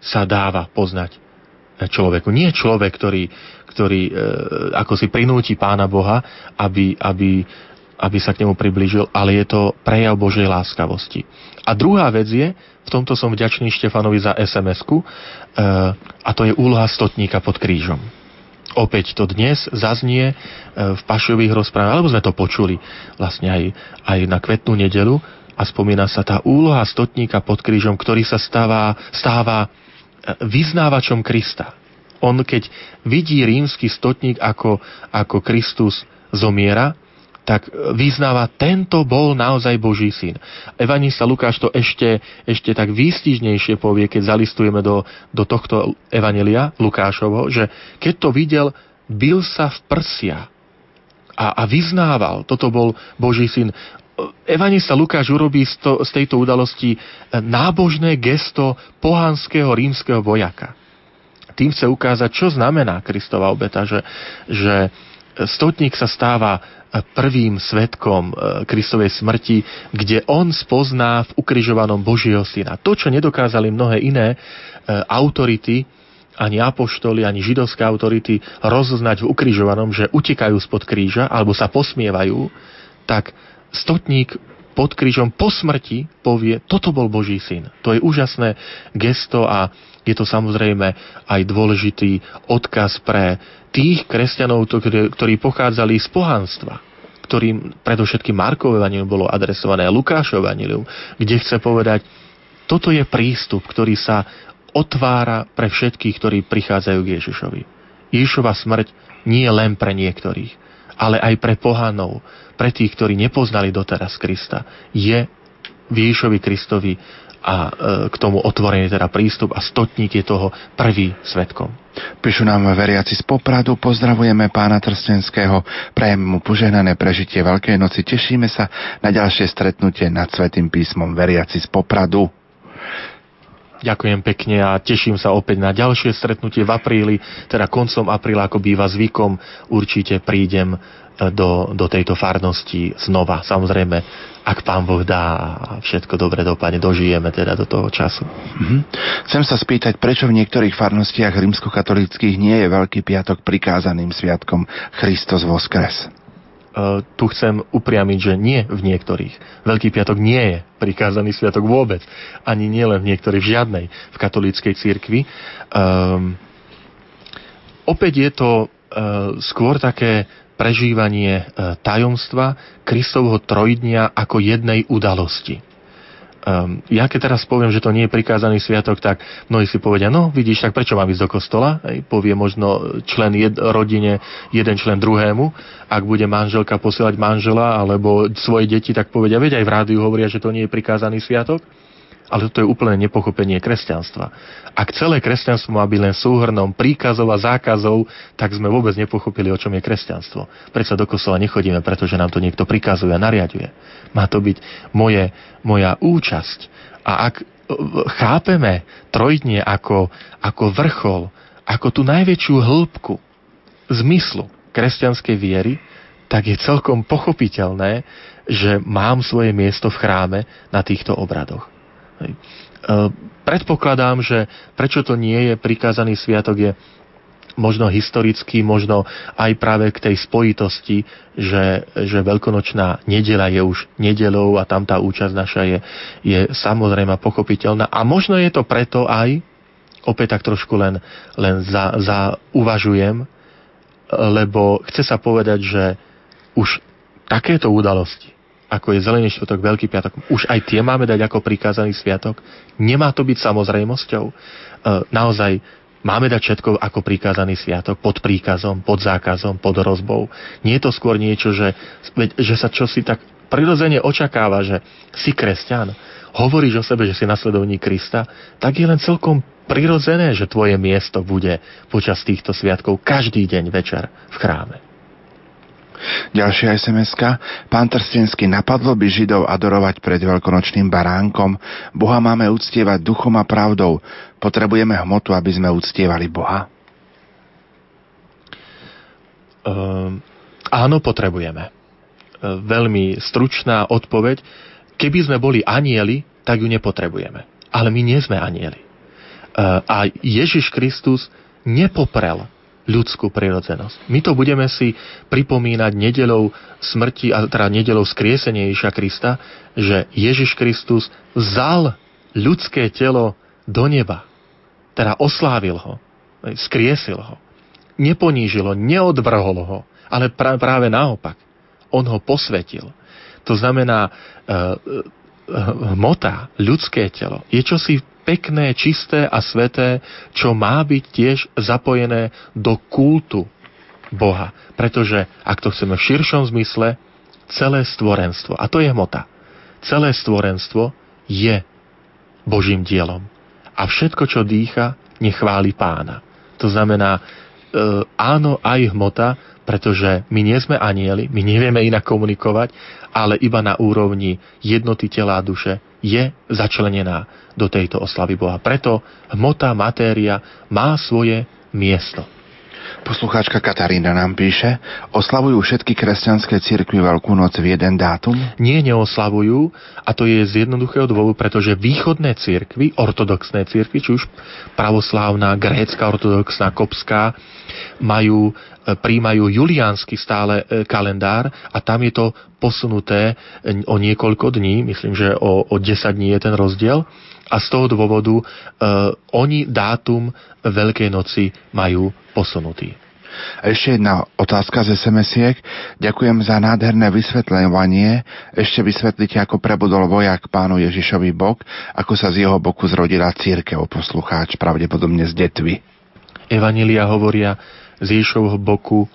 sa dáva poznať človeku. Nie človek, ktorý, ktorý e, ako si prinúti Pána Boha, aby, aby, aby sa k nemu priblížil, ale je to prejav Božej láskavosti. A druhá vec je, v tomto som vďačný Štefanovi za SMS-ku, e, a to je úloha stotníka pod krížom. Opäť to dnes zaznie e, v pašových rozprávach, alebo sme to počuli vlastne aj, aj na kvetnú nedelu a spomína sa tá úloha stotníka pod krížom, ktorý sa stáva, stáva e, vyznávačom Krista. On keď vidí rímsky stotník, ako, ako Kristus zomiera, tak vyznáva, tento bol naozaj Boží syn. Evanista Lukáš to ešte, ešte tak výstižnejšie povie, keď zalistujeme do, do tohto Evanelia Lukášovho, že keď to videl, bil sa v prsia a, a vyznával, toto bol Boží syn. Evanista Lukáš urobí z, to, z tejto udalosti nábožné gesto pohanského rímskeho vojaka. Tým chce ukázať, čo znamená Kristova obeta, že, že stotník sa stáva prvým svetkom e, Kristovej smrti, kde on spozná v ukrižovanom Božieho syna. To, čo nedokázali mnohé iné e, autority, ani apoštoli, ani židovské autority rozoznať v ukrižovanom, že utekajú spod kríža alebo sa posmievajú, tak stotník pod krížom po smrti povie, toto bol Boží syn. To je úžasné gesto a je to samozrejme aj dôležitý odkaz pre tých kresťanov, ktorí pochádzali z pohanstva ktorým predovšetkým Markové evanilium bolo adresované a Lukášové kde chce povedať, toto je prístup, ktorý sa otvára pre všetkých, ktorí prichádzajú k Ježišovi. Ježišova smrť nie len pre niektorých, ale aj pre pohanov, pre tých, ktorí nepoznali doteraz Krista. Je Ježišovi Kristovi a e, k tomu otvorený teda prístup a stotník je toho prvý svetkom. Píšu nám veriaci z Popradu, pozdravujeme pána Trstenského, prajeme mu požehnané prežitie Veľkej noci, tešíme sa na ďalšie stretnutie nad Svetým písmom veriaci z Popradu. Ďakujem pekne a teším sa opäť na ďalšie stretnutie v apríli, teda koncom apríla, ako býva zvykom. Určite prídem do, do tejto farnosti znova. Samozrejme, ak pán Boh dá a všetko dobre dopadne, dožijeme teda do toho času. Mm-hmm. Chcem sa spýtať, prečo v niektorých farnostiach rímskokatolických nie je Veľký piatok prikázaným sviatkom Christos voskres? Uh, tu chcem upriamiť, že nie v niektorých. Veľký piatok nie je prikázaný sviatok vôbec. Ani nie len v niektorých, v žiadnej v katolíckej cirkvi. Um, opäť je to uh, skôr také prežívanie e, tajomstva Kristovho trojdnia ako jednej udalosti. Um, ja keď teraz poviem, že to nie je prikázaný sviatok, tak mnohí si povedia, no vidíš, tak prečo mám ísť do kostola? Ej, povie možno člen jed, rodine, jeden člen druhému. Ak bude manželka posielať manžela alebo svoje deti, tak povedia, veď aj v rádiu hovoria, že to nie je prikázaný sviatok. Ale to je úplne nepochopenie kresťanstva. Ak celé kresťanstvo má byť len súhrnom príkazov a zákazov, tak sme vôbec nepochopili, o čom je kresťanstvo. Prečo do kostola nechodíme, pretože nám to niekto prikazuje a nariaduje. Má to byť moje, moja účasť. A ak e, chápeme trojdnie ako, ako vrchol, ako tú najväčšiu hĺbku zmyslu kresťanskej viery, tak je celkom pochopiteľné, že mám svoje miesto v chráme na týchto obradoch. Hej. E, predpokladám, že prečo to nie je prikázaný sviatok je možno historicky, možno aj práve k tej spojitosti, že, že veľkonočná nedela je už nedelou a tam tá účasť naša je, je samozrejme pochopiteľná. A možno je to preto aj, opäť tak trošku len, len za, za uvažujem, lebo chce sa povedať, že už takéto udalosti, ako je Zelený štvrtok, Veľký piatok, už aj tie máme dať ako prikázaný sviatok. Nemá to byť samozrejmosťou. E, naozaj máme dať všetko ako prikázaný sviatok, pod príkazom, pod zákazom, pod rozbou. Nie je to skôr niečo, že, že sa čosi tak prirodzene očakáva, že si kresťan, hovoríš o sebe, že si nasledovník Krista, tak je len celkom prirodzené, že tvoje miesto bude počas týchto sviatkov každý deň večer v chráme. Ďalšia sms Pán Trstenský, napadlo by Židov adorovať pred veľkonočným baránkom? Boha máme uctievať duchom a pravdou. Potrebujeme hmotu, aby sme uctievali Boha? Uh, áno, potrebujeme. Uh, veľmi stručná odpoveď. Keby sme boli anieli, tak ju nepotrebujeme. Ale my nie sme anieli. Uh, a Ježiš Kristus nepoprel ľudskú prirodzenosť. My to budeme si pripomínať nedelou smrti, a teda nedelou skriesenia Ježiša Krista, že Ježiš Kristus vzal ľudské telo do neba. Teda oslávil ho, skriesil ho. Neponížil ho, neodvrhol ho, ale práve naopak. On ho posvetil. To znamená, e, e, hmota, ľudské telo, je čosi pekné, čisté a sveté, čo má byť tiež zapojené do kultu Boha. Pretože, ak to chceme v širšom zmysle, celé stvorenstvo, a to je hmota, celé stvorenstvo je Božím dielom. A všetko, čo dýcha, nechváli pána. To znamená, e, áno, aj hmota, pretože my nie sme anieli, my nevieme inak komunikovať, ale iba na úrovni jednoty tela a duše je začlenená do tejto oslavy Boha. Preto hmota, matéria má svoje miesto. Poslucháčka Katarína nám píše, oslavujú všetky kresťanské cirkvy Veľkú noc v jeden dátum? Nie, neoslavujú a to je z jednoduchého dôvodu, pretože východné cirkvy, ortodoxné cirkvy, či už pravoslávna, grécka, ortodoxná, kopská, majú, e, príjmajú juliánsky stále e, kalendár a tam je to posunuté e, o niekoľko dní, myslím, že o, o 10 dní je ten rozdiel a z toho dôvodu e, oni dátum Veľkej noci majú posunutý. Ešte jedna otázka z SMS-iek. Ďakujem za nádherné vysvetľovanie. Ešte vysvetlite, ako prebudol vojak pánu Ježišovi bok, ako sa z jeho boku zrodila církev, poslucháč, pravdepodobne z detvy. Evanília hovoria, z Ježišovho boku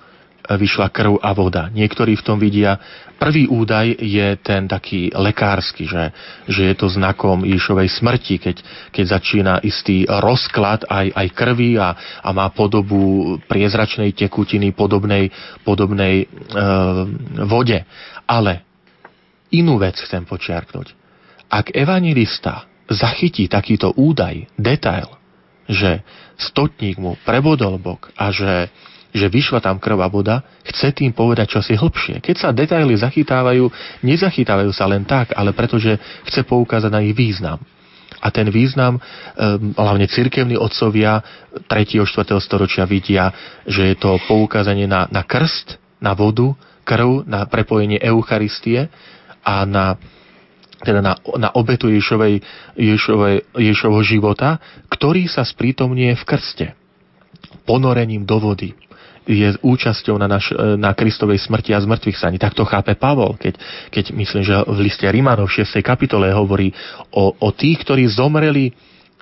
vyšla krv a voda. Niektorí v tom vidia, prvý údaj je ten taký lekársky, že, že je to znakom Ježišovej smrti, keď, keď začína istý rozklad aj, aj krvi a, a má podobu priezračnej tekutiny podobnej, podobnej e, vode. Ale inú vec chcem počiarknúť. Ak evangelista zachytí takýto údaj, detail, že stotník mu prebodol bok a že že vyšla tam krv a voda, chce tým povedať čosi hlbšie. Keď sa detaily zachytávajú, nezachytávajú sa len tak, ale pretože chce poukázať na ich význam. A ten význam, ehm, hlavne cirkevní otcovia 3. 4. storočia vidia, že je to poukázanie na, na krst, na vodu, krv, na prepojenie Eucharistie a na teda na, na obetu Ježovej, Ježovej, Ježovho života, ktorý sa sprítomnie v krste ponorením do vody je účasťou na, naš, e, na Kristovej smrti a zmrtvých saní. Tak to chápe Pavol, keď, keď myslím, že v liste Rímanov v 6. kapitole hovorí o, o tých, ktorí zomreli e,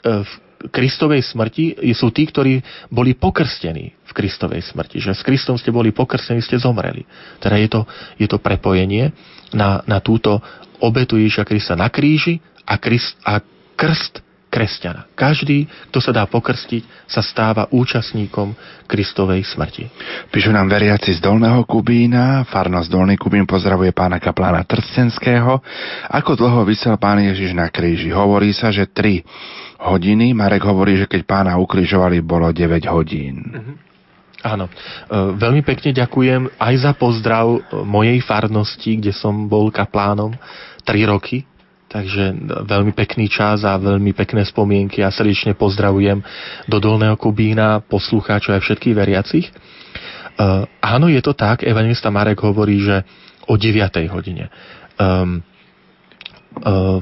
v Kristovej smrti, sú tí, ktorí boli pokrstení v Kristovej smrti. Že s Kristom ste boli pokrstení, ste zomreli. Teda je to, je to prepojenie na, na túto obetu Ježiša Krista na kríži a, Krist, a krst kresťana. Každý, kto sa dá pokrstiť, sa stáva účastníkom Kristovej smrti. Píšu nám veriaci z Dolného Kubína, farnosť Dolný Kubín pozdravuje pána kaplána Trstenského. Ako dlho vysel pán Ježiš na kríži? Hovorí sa, že 3 hodiny. Marek hovorí, že keď pána ukrižovali, bolo 9 hodín. Mm-hmm. Áno, e, veľmi pekne ďakujem aj za pozdrav mojej farnosti, kde som bol kaplánom 3 roky Takže veľmi pekný čas a veľmi pekné spomienky a srdečne pozdravujem do Dolného Kubína, poslucháčov aj všetkých veriacich. Uh, áno, je to tak, evangelista Marek hovorí, že o 9. hodine. Um, uh,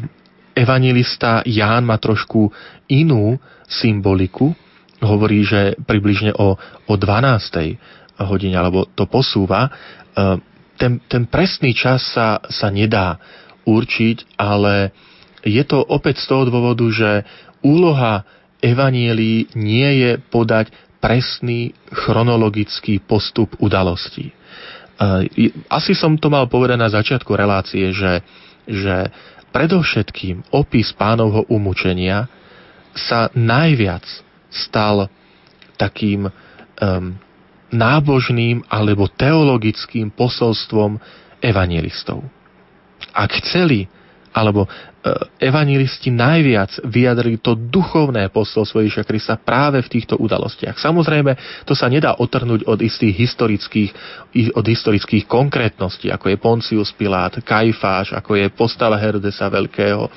evangelista Ján má trošku inú symboliku, hovorí, že približne o, o 12. hodine, alebo to posúva. Uh, ten, ten presný čas sa, sa nedá určiť, ale je to opäť z toho dôvodu, že úloha evanielí nie je podať presný chronologický postup udalostí. Asi som to mal povedať na začiatku relácie, že, že predovšetkým opis pánovho umúčenia sa najviac stal takým um, nábožným alebo teologickým posolstvom evangelistov ak chceli, alebo e, evanilisti najviac vyjadrili to duchovné posolstvo Ježiša Krista práve v týchto udalostiach. Samozrejme, to sa nedá otrhnúť od istých historických, od historických konkrétností, ako je Poncius Pilát, Kajfáš, ako je postava Herodesa Veľkého,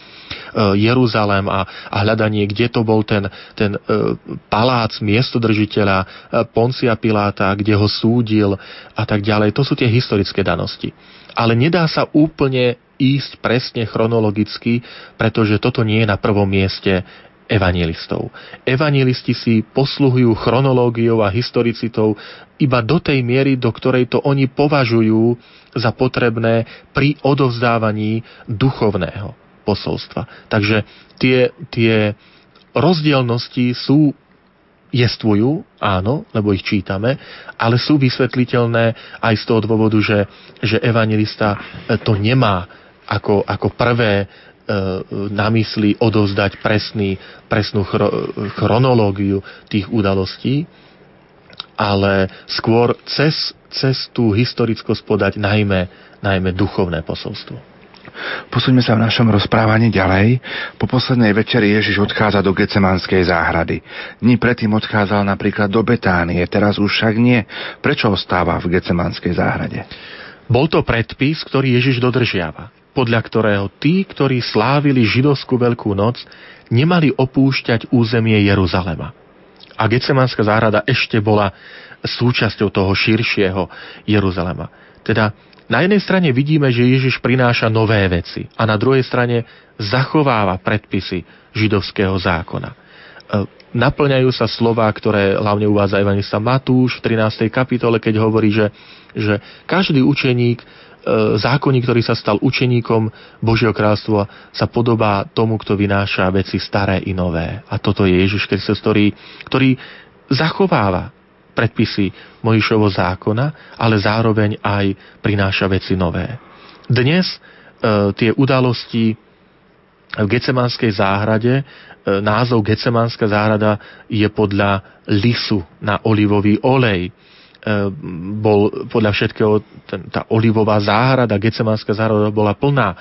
Jeruzalém a, a hľadanie, kde to bol ten, ten palác miestodržiteľa Poncia Piláta, kde ho súdil a tak ďalej. To sú tie historické danosti. Ale nedá sa úplne ísť presne chronologicky, pretože toto nie je na prvom mieste evangelistov. Evangelisti si posluhujú chronológiou a historicitou iba do tej miery, do ktorej to oni považujú za potrebné pri odovzdávaní duchovného posolstva. Takže tie, tie rozdielnosti sú jestvujú, áno, lebo ich čítame, ale sú vysvetliteľné aj z toho dôvodu, že, že evangelista to nemá ako, ako prvé E, na mysli odovzdať presný, presnú chronológiu tých udalostí, ale skôr cez, cez tú historickosť podať najmä, najmä duchovné posolstvo. Posuňme sa v našom rozprávaní ďalej. Po poslednej večeri Ježiš odchádza do Gecemanskej záhrady. Dni predtým odchádzal napríklad do Betánie, teraz už však nie. Prečo ostáva v Gecemanskej záhrade? Bol to predpis, ktorý Ježiš dodržiava podľa ktorého tí, ktorí slávili židovskú veľkú noc, nemali opúšťať územie Jeruzalema. A Gecemanská záhrada ešte bola súčasťou toho širšieho Jeruzalema. Teda na jednej strane vidíme, že Ježiš prináša nové veci a na druhej strane zachováva predpisy židovského zákona. E, naplňajú sa slova, ktoré hlavne uvádza evangelista Matúš v 13. kapitole, keď hovorí, že, že každý učeník E, zákonník, ktorý sa stal učeníkom Božieho kráľstva, sa podobá tomu, kto vynáša veci staré i nové. A toto je Ježiš Kristus, ktorý, ktorý zachováva predpisy Mojišovo zákona, ale zároveň aj prináša veci nové. Dnes e, tie udalosti v Gecemanskej záhrade, e, názov Gecemanská záhrada je podľa lisu na olivový olej bol podľa všetkého ten, tá olivová záhrada, Gecemánska záhrada bola plná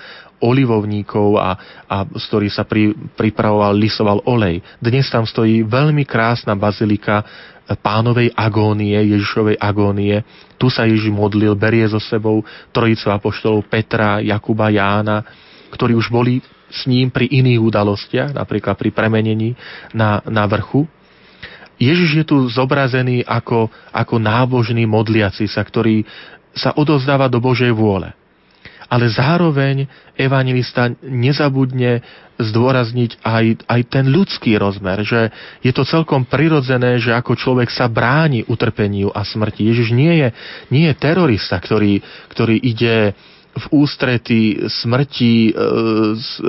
olivovníkov a, a z ktorých sa pri, pripravoval, lisoval olej. Dnes tam stojí veľmi krásna bazilika pánovej agónie, Ježišovej agónie. Tu sa Ježiš modlil, berie so sebou trojicu apoštolov Petra, Jakuba, Jána, ktorí už boli s ním pri iných udalostiach, napríklad pri premenení na, na vrchu Ježiš je tu zobrazený ako, ako nábožný modliaci sa, ktorý sa odozdáva do Božej vôle. Ale zároveň evangelista nezabudne zdôrazniť aj, aj ten ľudský rozmer, že je to celkom prirodzené, že ako človek sa bráni utrpeniu a smrti. Ježiš nie je, nie je terorista, ktorý, ktorý ide v ústrety smrti e, s,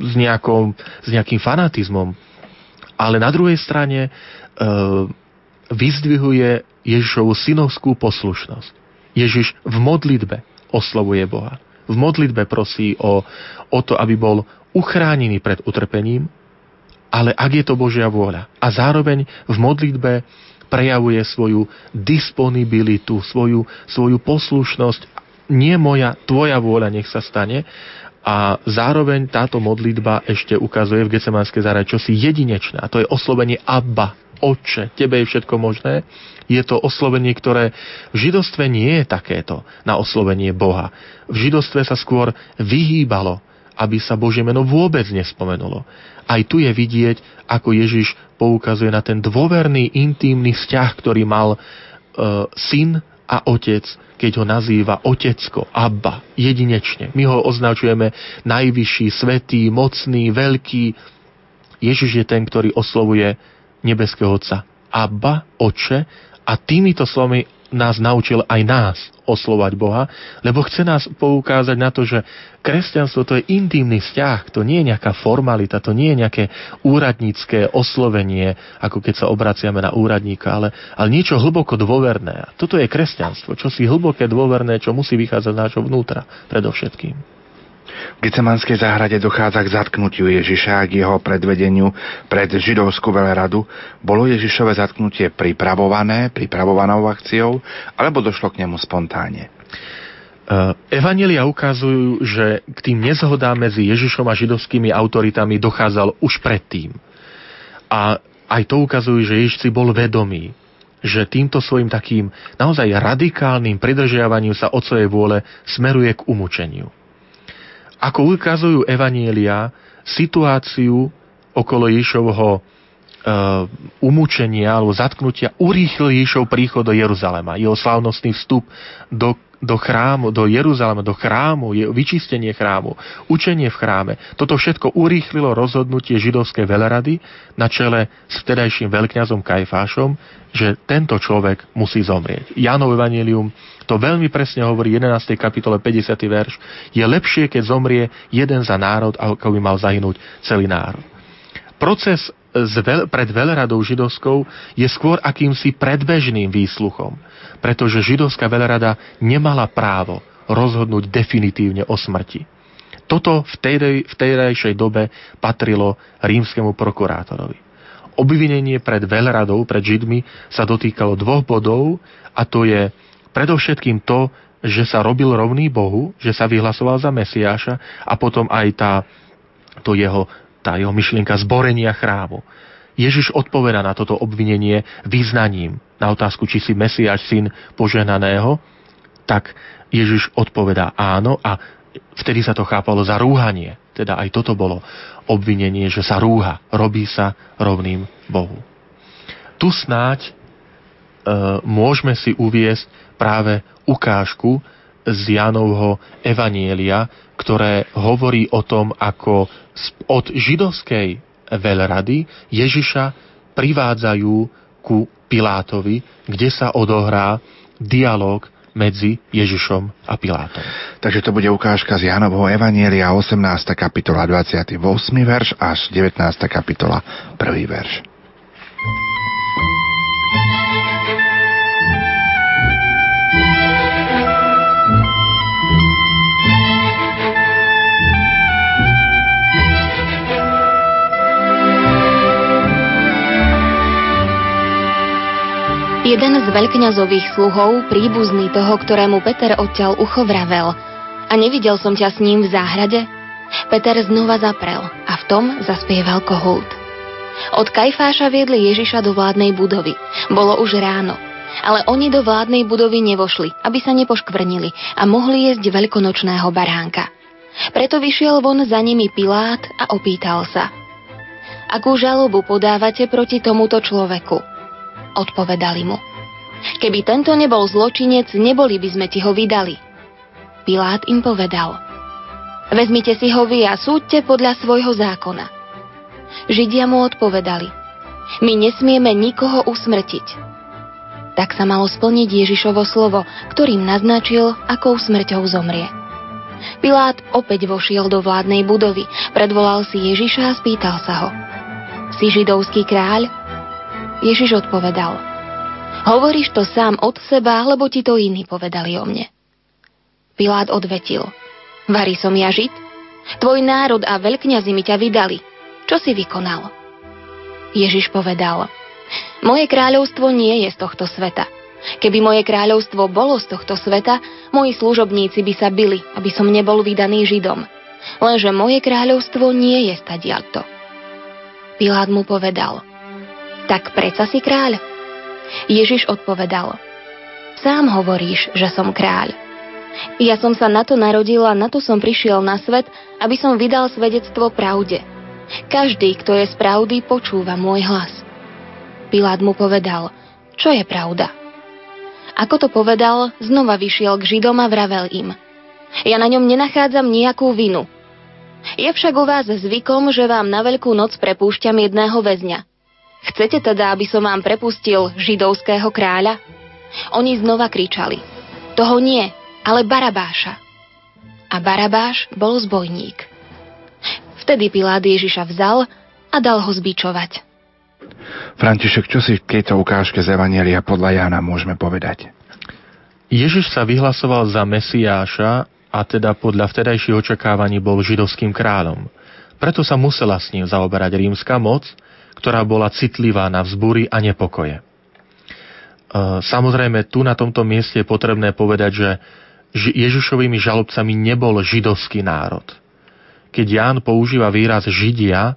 s, nejakom, s nejakým fanatizmom. Ale na druhej strane E, vyzdvihuje Ježišovu synovskú poslušnosť. Ježiš v modlitbe oslovuje Boha. V modlitbe prosí o, o to, aby bol uchránený pred utrpením, ale ak je to Božia vôľa. A zároveň v modlitbe prejavuje svoju disponibilitu, svoju, svoju poslušnosť. Nie moja, tvoja vôľa nech sa stane. A zároveň táto modlitba ešte ukazuje v Gecemanskej záre čosi jedinečné. A to je oslovenie Abba, Oče, tebe je všetko možné, je to oslovenie, ktoré v židostve nie je takéto na oslovenie Boha. V židostve sa skôr vyhýbalo, aby sa Božie meno vôbec nespomenulo. Aj tu je vidieť, ako Ježiš poukazuje na ten dôverný, intímny vzťah, ktorý mal e, syn a otec, keď ho nazýva otecko, Abba, jedinečne. My ho označujeme najvyšší, svetý, mocný, veľký. Ježiš je ten, ktorý oslovuje nebeského Otca. Abba, Oče, a týmito slovami nás naučil aj nás oslovať Boha, lebo chce nás poukázať na to, že kresťanstvo to je intimný vzťah, to nie je nejaká formalita, to nie je nejaké úradnícke oslovenie, ako keď sa obraciame na úradníka, ale, ale niečo hlboko dôverné. Toto je kresťanstvo, čo si hlboké dôverné, čo musí vychádzať z nášho vnútra predovšetkým. V Gecemanskej záhrade dochádza k zatknutiu Ježiša a k jeho predvedeniu pred židovskú veleradu. Bolo Ježišové zatknutie pripravované, pripravovanou akciou, alebo došlo k nemu spontánne? E, Evanelia ukazujú, že k tým nezhodám medzi Ježišom a židovskými autoritami dochádzal už predtým. A aj to ukazujú, že Ježiš si bol vedomý, že týmto svojim takým naozaj radikálnym pridržiavaním sa od svojej vôle smeruje k umúčeniu. Ako ukazujú evanielia, situáciu okolo Ježišovho uh, umúčenia alebo zatknutia urýchlil Ježišov príchod do Jeruzalema, jeho slavnostný vstup do do chrámu, do Jeruzalema, do chrámu, je vyčistenie chrámu, učenie v chráme. Toto všetko urýchlilo rozhodnutie židovskej velerady na čele s vtedajším veľkňazom Kajfášom, že tento človek musí zomrieť. Jánov Evangelium to veľmi presne hovorí 11. kapitole 50. verš. Je lepšie, keď zomrie jeden za národ, ako by mal zahynúť celý národ. Proces pred veľradou židovskou je skôr akýmsi predbežným výsluchom, pretože židovská veľrada nemala právo rozhodnúť definitívne o smrti. Toto v, tej, v tejrajšej dobe patrilo rímskemu prokurátorovi. Obvinenie pred veľradou, pred Židmi, sa dotýkalo dvoch bodov a to je predovšetkým to, že sa robil rovný Bohu, že sa vyhlasoval za Mesiáša a potom aj tá, to jeho tá jeho myšlienka zborenia chrámu. Ježiš odpoveda na toto obvinenie význaním. Na otázku, či si Mesiáš syn požehnaného, tak Ježiš odpovedá áno a vtedy sa to chápalo za rúhanie. Teda aj toto bolo obvinenie, že sa rúha, robí sa rovným Bohu. Tu snáď e, môžeme si uviesť práve ukážku z Jánovho Evanielia, ktoré hovorí o tom, ako od židovskej veľrady Ježiša privádzajú ku Pilátovi, kde sa odohrá dialog medzi Ježišom a Pilátom. Takže to bude ukážka z Jánovho Evanielia 18. kapitola 28. verš až 19. kapitola 1. verš. Jeden z veľkňazových sluhov, príbuzný toho, ktorému Peter odťal ucho vravel a nevidel som ťa s ním v záhrade? Peter znova zaprel a v tom zaspieval kohút. Od Kajfáša viedli Ježiša do vládnej budovy. Bolo už ráno. Ale oni do vládnej budovy nevošli, aby sa nepoškvrnili a mohli jesť veľkonočného baránka. Preto vyšiel von za nimi Pilát a opýtal sa. Akú žalobu podávate proti tomuto človeku? Odpovedali mu. Keby tento nebol zločinec, neboli by sme ti ho vydali. Pilát im povedal. Vezmite si ho vy a súďte podľa svojho zákona. Židia mu odpovedali. My nesmieme nikoho usmrtiť. Tak sa malo splniť Ježišovo slovo, ktorým naznačil, akou smrťou zomrie. Pilát opäť vošiel do vládnej budovy, predvolal si Ježiša a spýtal sa ho. Si židovský kráľ? Ježiš odpovedal, hovoríš to sám od seba, alebo ti to iní povedali o mne. Pilát odvetil, varí som ja žiť? Tvoj národ a veľkňazi mi ťa vydali. Čo si vykonal? Ježiš povedal, moje kráľovstvo nie je z tohto sveta. Keby moje kráľovstvo bolo z tohto sveta, moji služobníci by sa byli, aby som nebol vydaný Židom. Lenže moje kráľovstvo nie je stadialto. Pilát mu povedal, tak preca si kráľ? Ježiš odpovedal, sám hovoríš, že som kráľ. Ja som sa na to narodil a na to som prišiel na svet, aby som vydal svedectvo pravde. Každý, kto je z pravdy, počúva môj hlas. Pilát mu povedal, čo je pravda? Ako to povedal, znova vyšiel k Židom a vravel im. Ja na ňom nenachádzam nejakú vinu. Je však u vás zvykom, že vám na veľkú noc prepúšťam jedného väzňa. Chcete teda, aby som vám prepustil židovského kráľa? Oni znova kričali. Toho nie, ale Barabáša. A Barabáš bol zbojník. Vtedy Pilát Ježiša vzal a dal ho zbičovať. František, čo si v tejto ukážke z Evanielia podľa Jána môžeme povedať? Ježiš sa vyhlasoval za Mesiáša a teda podľa vtedajších očakávaní bol židovským kráľom. Preto sa musela s ním zaoberať rímska moc ktorá bola citlivá na vzbúry a nepokoje. E, samozrejme, tu na tomto mieste je potrebné povedať, že Ježišovými žalobcami nebol židovský národ. Keď Ján používa výraz Židia,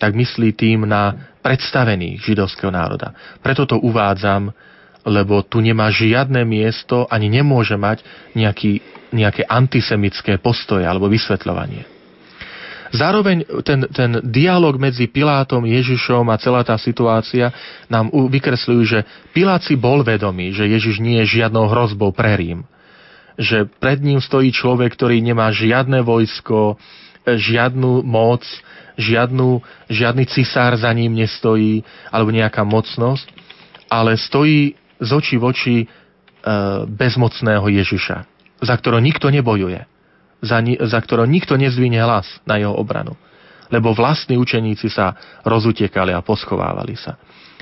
tak myslí tým na predstavený židovského národa. Preto to uvádzam, lebo tu nemá žiadne miesto, ani nemôže mať nejaký, nejaké antisemické postoje alebo vysvetľovanie. Zároveň ten, ten dialog medzi Pilátom, Ježišom a celá tá situácia nám vykresľujú, že Pilát si bol vedomý, že Ježiš nie je žiadnou hrozbou pre Rím. Že pred ním stojí človek, ktorý nemá žiadne vojsko, žiadnu moc, žiadnu, žiadny cisár za ním nestojí, alebo nejaká mocnosť, ale stojí z očí v oči e, bezmocného Ježiša, za ktorého nikto nebojuje za, za ktorou nikto nezvine hlas na jeho obranu. Lebo vlastní učeníci sa rozutekali a poschovávali sa.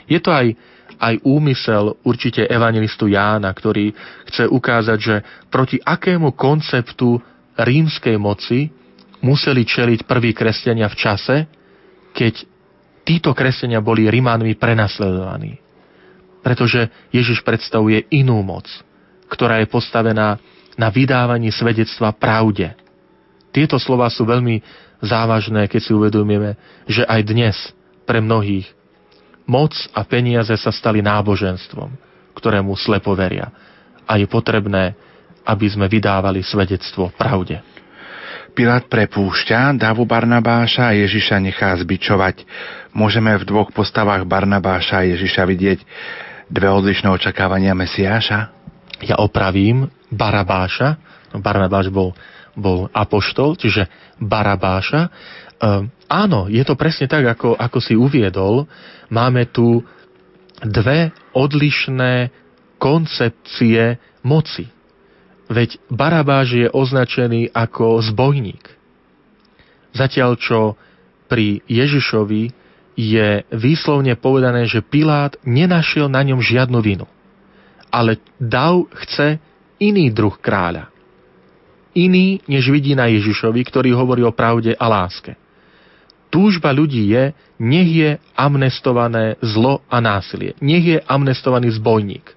Je to aj, aj úmysel určite evangelistu Jána, ktorý chce ukázať, že proti akému konceptu rímskej moci museli čeliť prví kresťania v čase, keď títo kresťania boli Rímanmi prenasledovaní. Pretože Ježiš predstavuje inú moc, ktorá je postavená na vydávaní svedectva pravde. Tieto slova sú veľmi závažné, keď si uvedomíme, že aj dnes pre mnohých moc a peniaze sa stali náboženstvom, ktorému slepo veria. A je potrebné, aby sme vydávali svedectvo pravde. Pilát prepúšťa, Davu Barnabáša a Ježiša nechá zbičovať. Môžeme v dvoch postavách Barnabáša a Ježiša vidieť dve odlišné očakávania Mesiáša? Ja opravím, Barabáša. Barabáš bol, bol apoštol, čiže Barabáša. Um, áno, je to presne tak, ako, ako si uviedol. Máme tu dve odlišné koncepcie moci. Veď Barabáš je označený ako zbojník. Zatiaľ čo pri Ježišovi je výslovne povedané, že Pilát nenašiel na ňom žiadnu vinu. Ale Dav chce iný druh kráľa. Iný, než vidí na Ježišovi, ktorý hovorí o pravde a láske. Túžba ľudí je, nech je amnestované zlo a násilie. Nech je amnestovaný zbojník.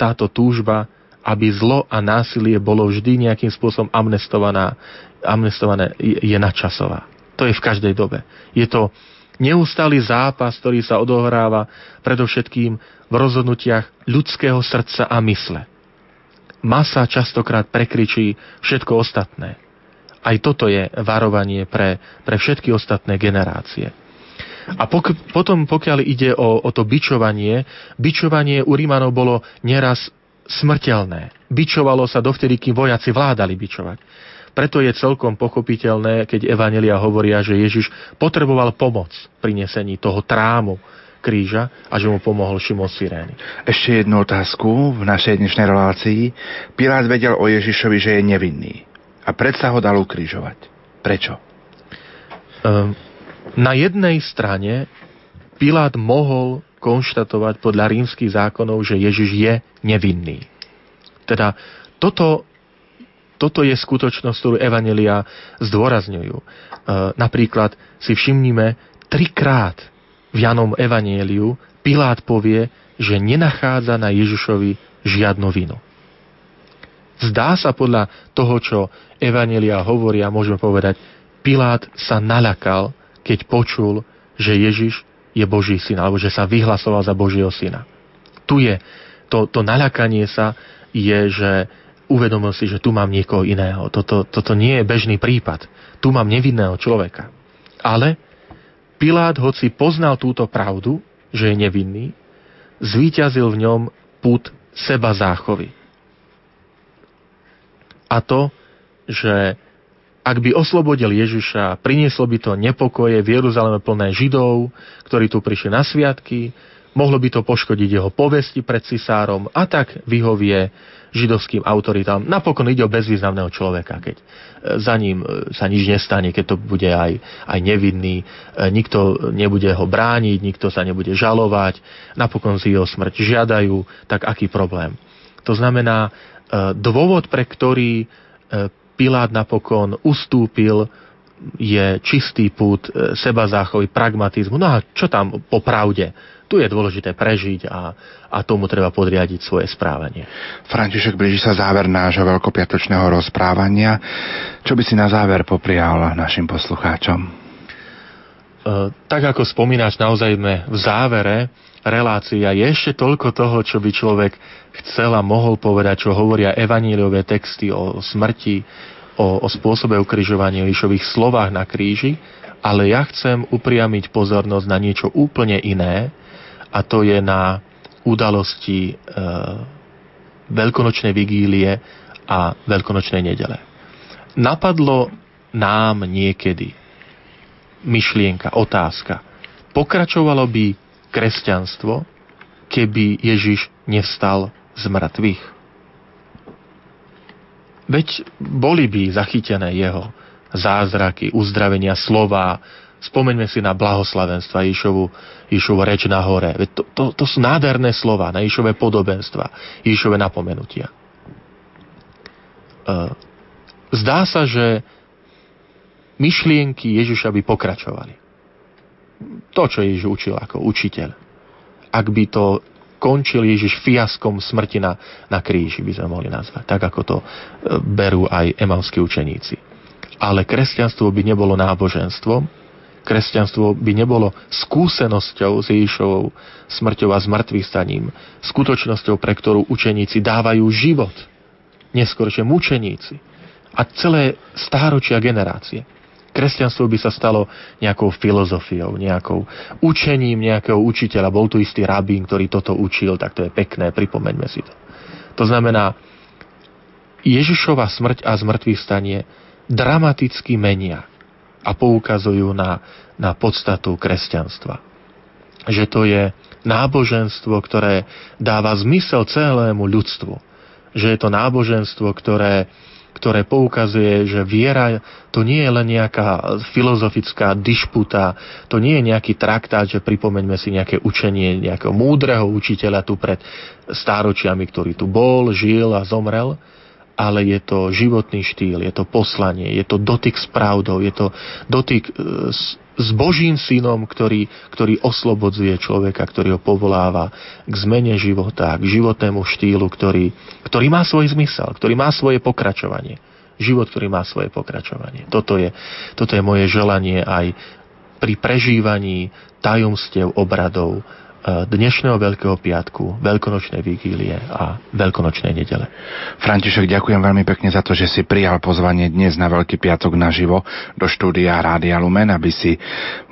Táto túžba, aby zlo a násilie bolo vždy nejakým spôsobom amnestovaná, amnestované, je nadčasová. To je v každej dobe. Je to neustály zápas, ktorý sa odohráva predovšetkým v rozhodnutiach ľudského srdca a mysle masa častokrát prekričí všetko ostatné. Aj toto je varovanie pre, pre všetky ostatné generácie. A pok- potom, pokiaľ ide o, o to bičovanie, bičovanie u Rímanov bolo nieraz smrteľné. Bičovalo sa dovtedy, kým vojaci vládali bičovať. Preto je celkom pochopiteľné, keď Evanelia hovoria, že Ježiš potreboval pomoc pri nesení toho trámu, kríža a že mu pomohol Šimon Sirény. Ešte jednu otázku v našej dnešnej relácii. Pilát vedel o Ježišovi, že je nevinný a predsa ho dal ukrižovať. Prečo? Um, na jednej strane Pilát mohol konštatovať podľa rímskych zákonov, že Ježiš je nevinný. Teda toto, toto je skutočnosť, ktorú Evanelia zdôrazňujú. E, napríklad si všimnime, trikrát v Janom Evanieliu Pilát povie, že nenachádza na Ježišovi žiadnu vinu. Zdá sa podľa toho, čo Evanelia hovoria, môžeme povedať, Pilát sa nalakal, keď počul, že Ježiš je Boží syn, alebo že sa vyhlasoval za Božieho syna. Tu je to, to nalakanie sa, je, že uvedomil si, že tu mám niekoho iného. Toto, toto nie je bežný prípad. Tu mám nevinného človeka. Ale Pilát, hoci poznal túto pravdu, že je nevinný, zvíťazil v ňom put seba záchovy. A to, že ak by oslobodil Ježiša, prinieslo by to nepokoje v Jeruzaleme plné Židov, ktorí tu prišli na sviatky, mohlo by to poškodiť jeho povesti pred cisárom a tak vyhovie židovským autoritám. Napokon ide o bezvýznamného človeka, keď e, za ním e, sa nič nestane, keď to bude aj, aj nevinný, e, nikto nebude ho brániť, nikto sa nebude žalovať, napokon si jeho smrť žiadajú, tak aký problém? To znamená, dôvod, pre ktorý Pilát napokon ustúpil, je čistý pút seba záchovy, pragmatizmu. No a čo tam po pravde? Tu je dôležité prežiť a, a tomu treba podriadiť svoje správanie. František, blíži sa záver nášho veľkopiatočného rozprávania. Čo by si na záver poprial našim poslucháčom? E, tak ako spomínaš, naozaj sme v závere relácia je ešte toľko toho, čo by človek chcel a mohol povedať, čo hovoria evaníliové texty o smrti, o, o spôsobe ukrižovania, Ježišových slovách na kríži, ale ja chcem upriamiť pozornosť na niečo úplne iné a to je na udalosti e, veľkonočnej vigílie a veľkonočnej nedele. Napadlo nám niekedy myšlienka, otázka. Pokračovalo by kresťanstvo, keby Ježiš nevstal z mŕtvych? Veď boli by zachytené jeho zázraky, uzdravenia slova. Spomeňme si na blahoslavenstva Ježišovu, Ježišovu reč na hore. To, to, to sú nádherné slova, na Ježišové podobenstva, Ježišové napomenutia. E, zdá sa, že myšlienky Ježiša by pokračovali. To, čo Ježiš učil ako učiteľ. Ak by to končil Ježiš fiaskom smrti na, na kríži, by sme mohli nazvať. Tak, ako to e, berú aj emalskí učeníci. Ale kresťanstvo by nebolo náboženstvom, kresťanstvo by nebolo skúsenosťou s Ježišovou smrťou a zmrtvých staním, skutočnosťou, pre ktorú učeníci dávajú život, neskôršie mučeníci a celé stáročia generácie. Kresťanstvo by sa stalo nejakou filozofiou, nejakou učením nejakého učiteľa. Bol tu istý rabín, ktorý toto učil, tak to je pekné, pripomeňme si to. To znamená, Ježišova smrť a zmrtvých stanie dramaticky menia a poukazujú na, na podstatu kresťanstva. Že to je náboženstvo, ktoré dáva zmysel celému ľudstvu. Že je to náboženstvo, ktoré ktoré poukazuje, že viera to nie je len nejaká filozofická dišputa, to nie je nejaký traktát, že pripomeňme si nejaké učenie nejakého múdreho učiteľa tu pred stáročiami, ktorý tu bol, žil a zomrel, ale je to životný štýl, je to poslanie, je to dotyk s pravdou, je to dotyk e, s s Božím synom, ktorý, ktorý oslobodzuje človeka, ktorý ho povoláva k zmene života, k životnému štýlu, ktorý, ktorý má svoj zmysel, ktorý má svoje pokračovanie. Život, ktorý má svoje pokračovanie. Toto je, toto je moje želanie aj pri prežívaní tajomstiev obradov dnešného Veľkého piatku, Veľkonočnej vigílie a Veľkonočnej nedele. František, ďakujem veľmi pekne za to, že si prijal pozvanie dnes na Veľký piatok naživo do štúdia Rádia Lumen, aby si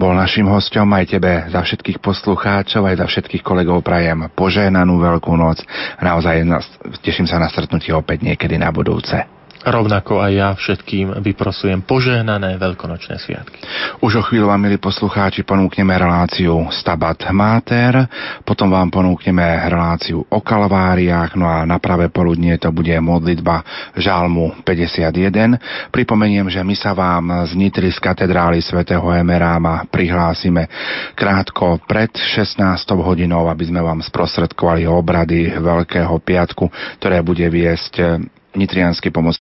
bol našim hostom aj tebe za všetkých poslucháčov, aj za všetkých kolegov prajem požehnanú Veľkú noc. Naozaj teším sa na stretnutie opäť niekedy na budúce. Rovnako aj ja všetkým vyprosujem požehnané veľkonočné sviatky. Už o chvíľu vám, milí poslucháči, ponúkneme reláciu Stabat Mater, potom vám ponúkneme reláciu o kalváriách, no a na pravé poludnie to bude modlitba Žalmu 51. Pripomeniem, že my sa vám z Nitry z katedrály svätého Emeráma prihlásime krátko pred 16 hodinou, aby sme vám sprostredkovali obrady Veľkého piatku, ktoré bude viesť nitrianský pomoc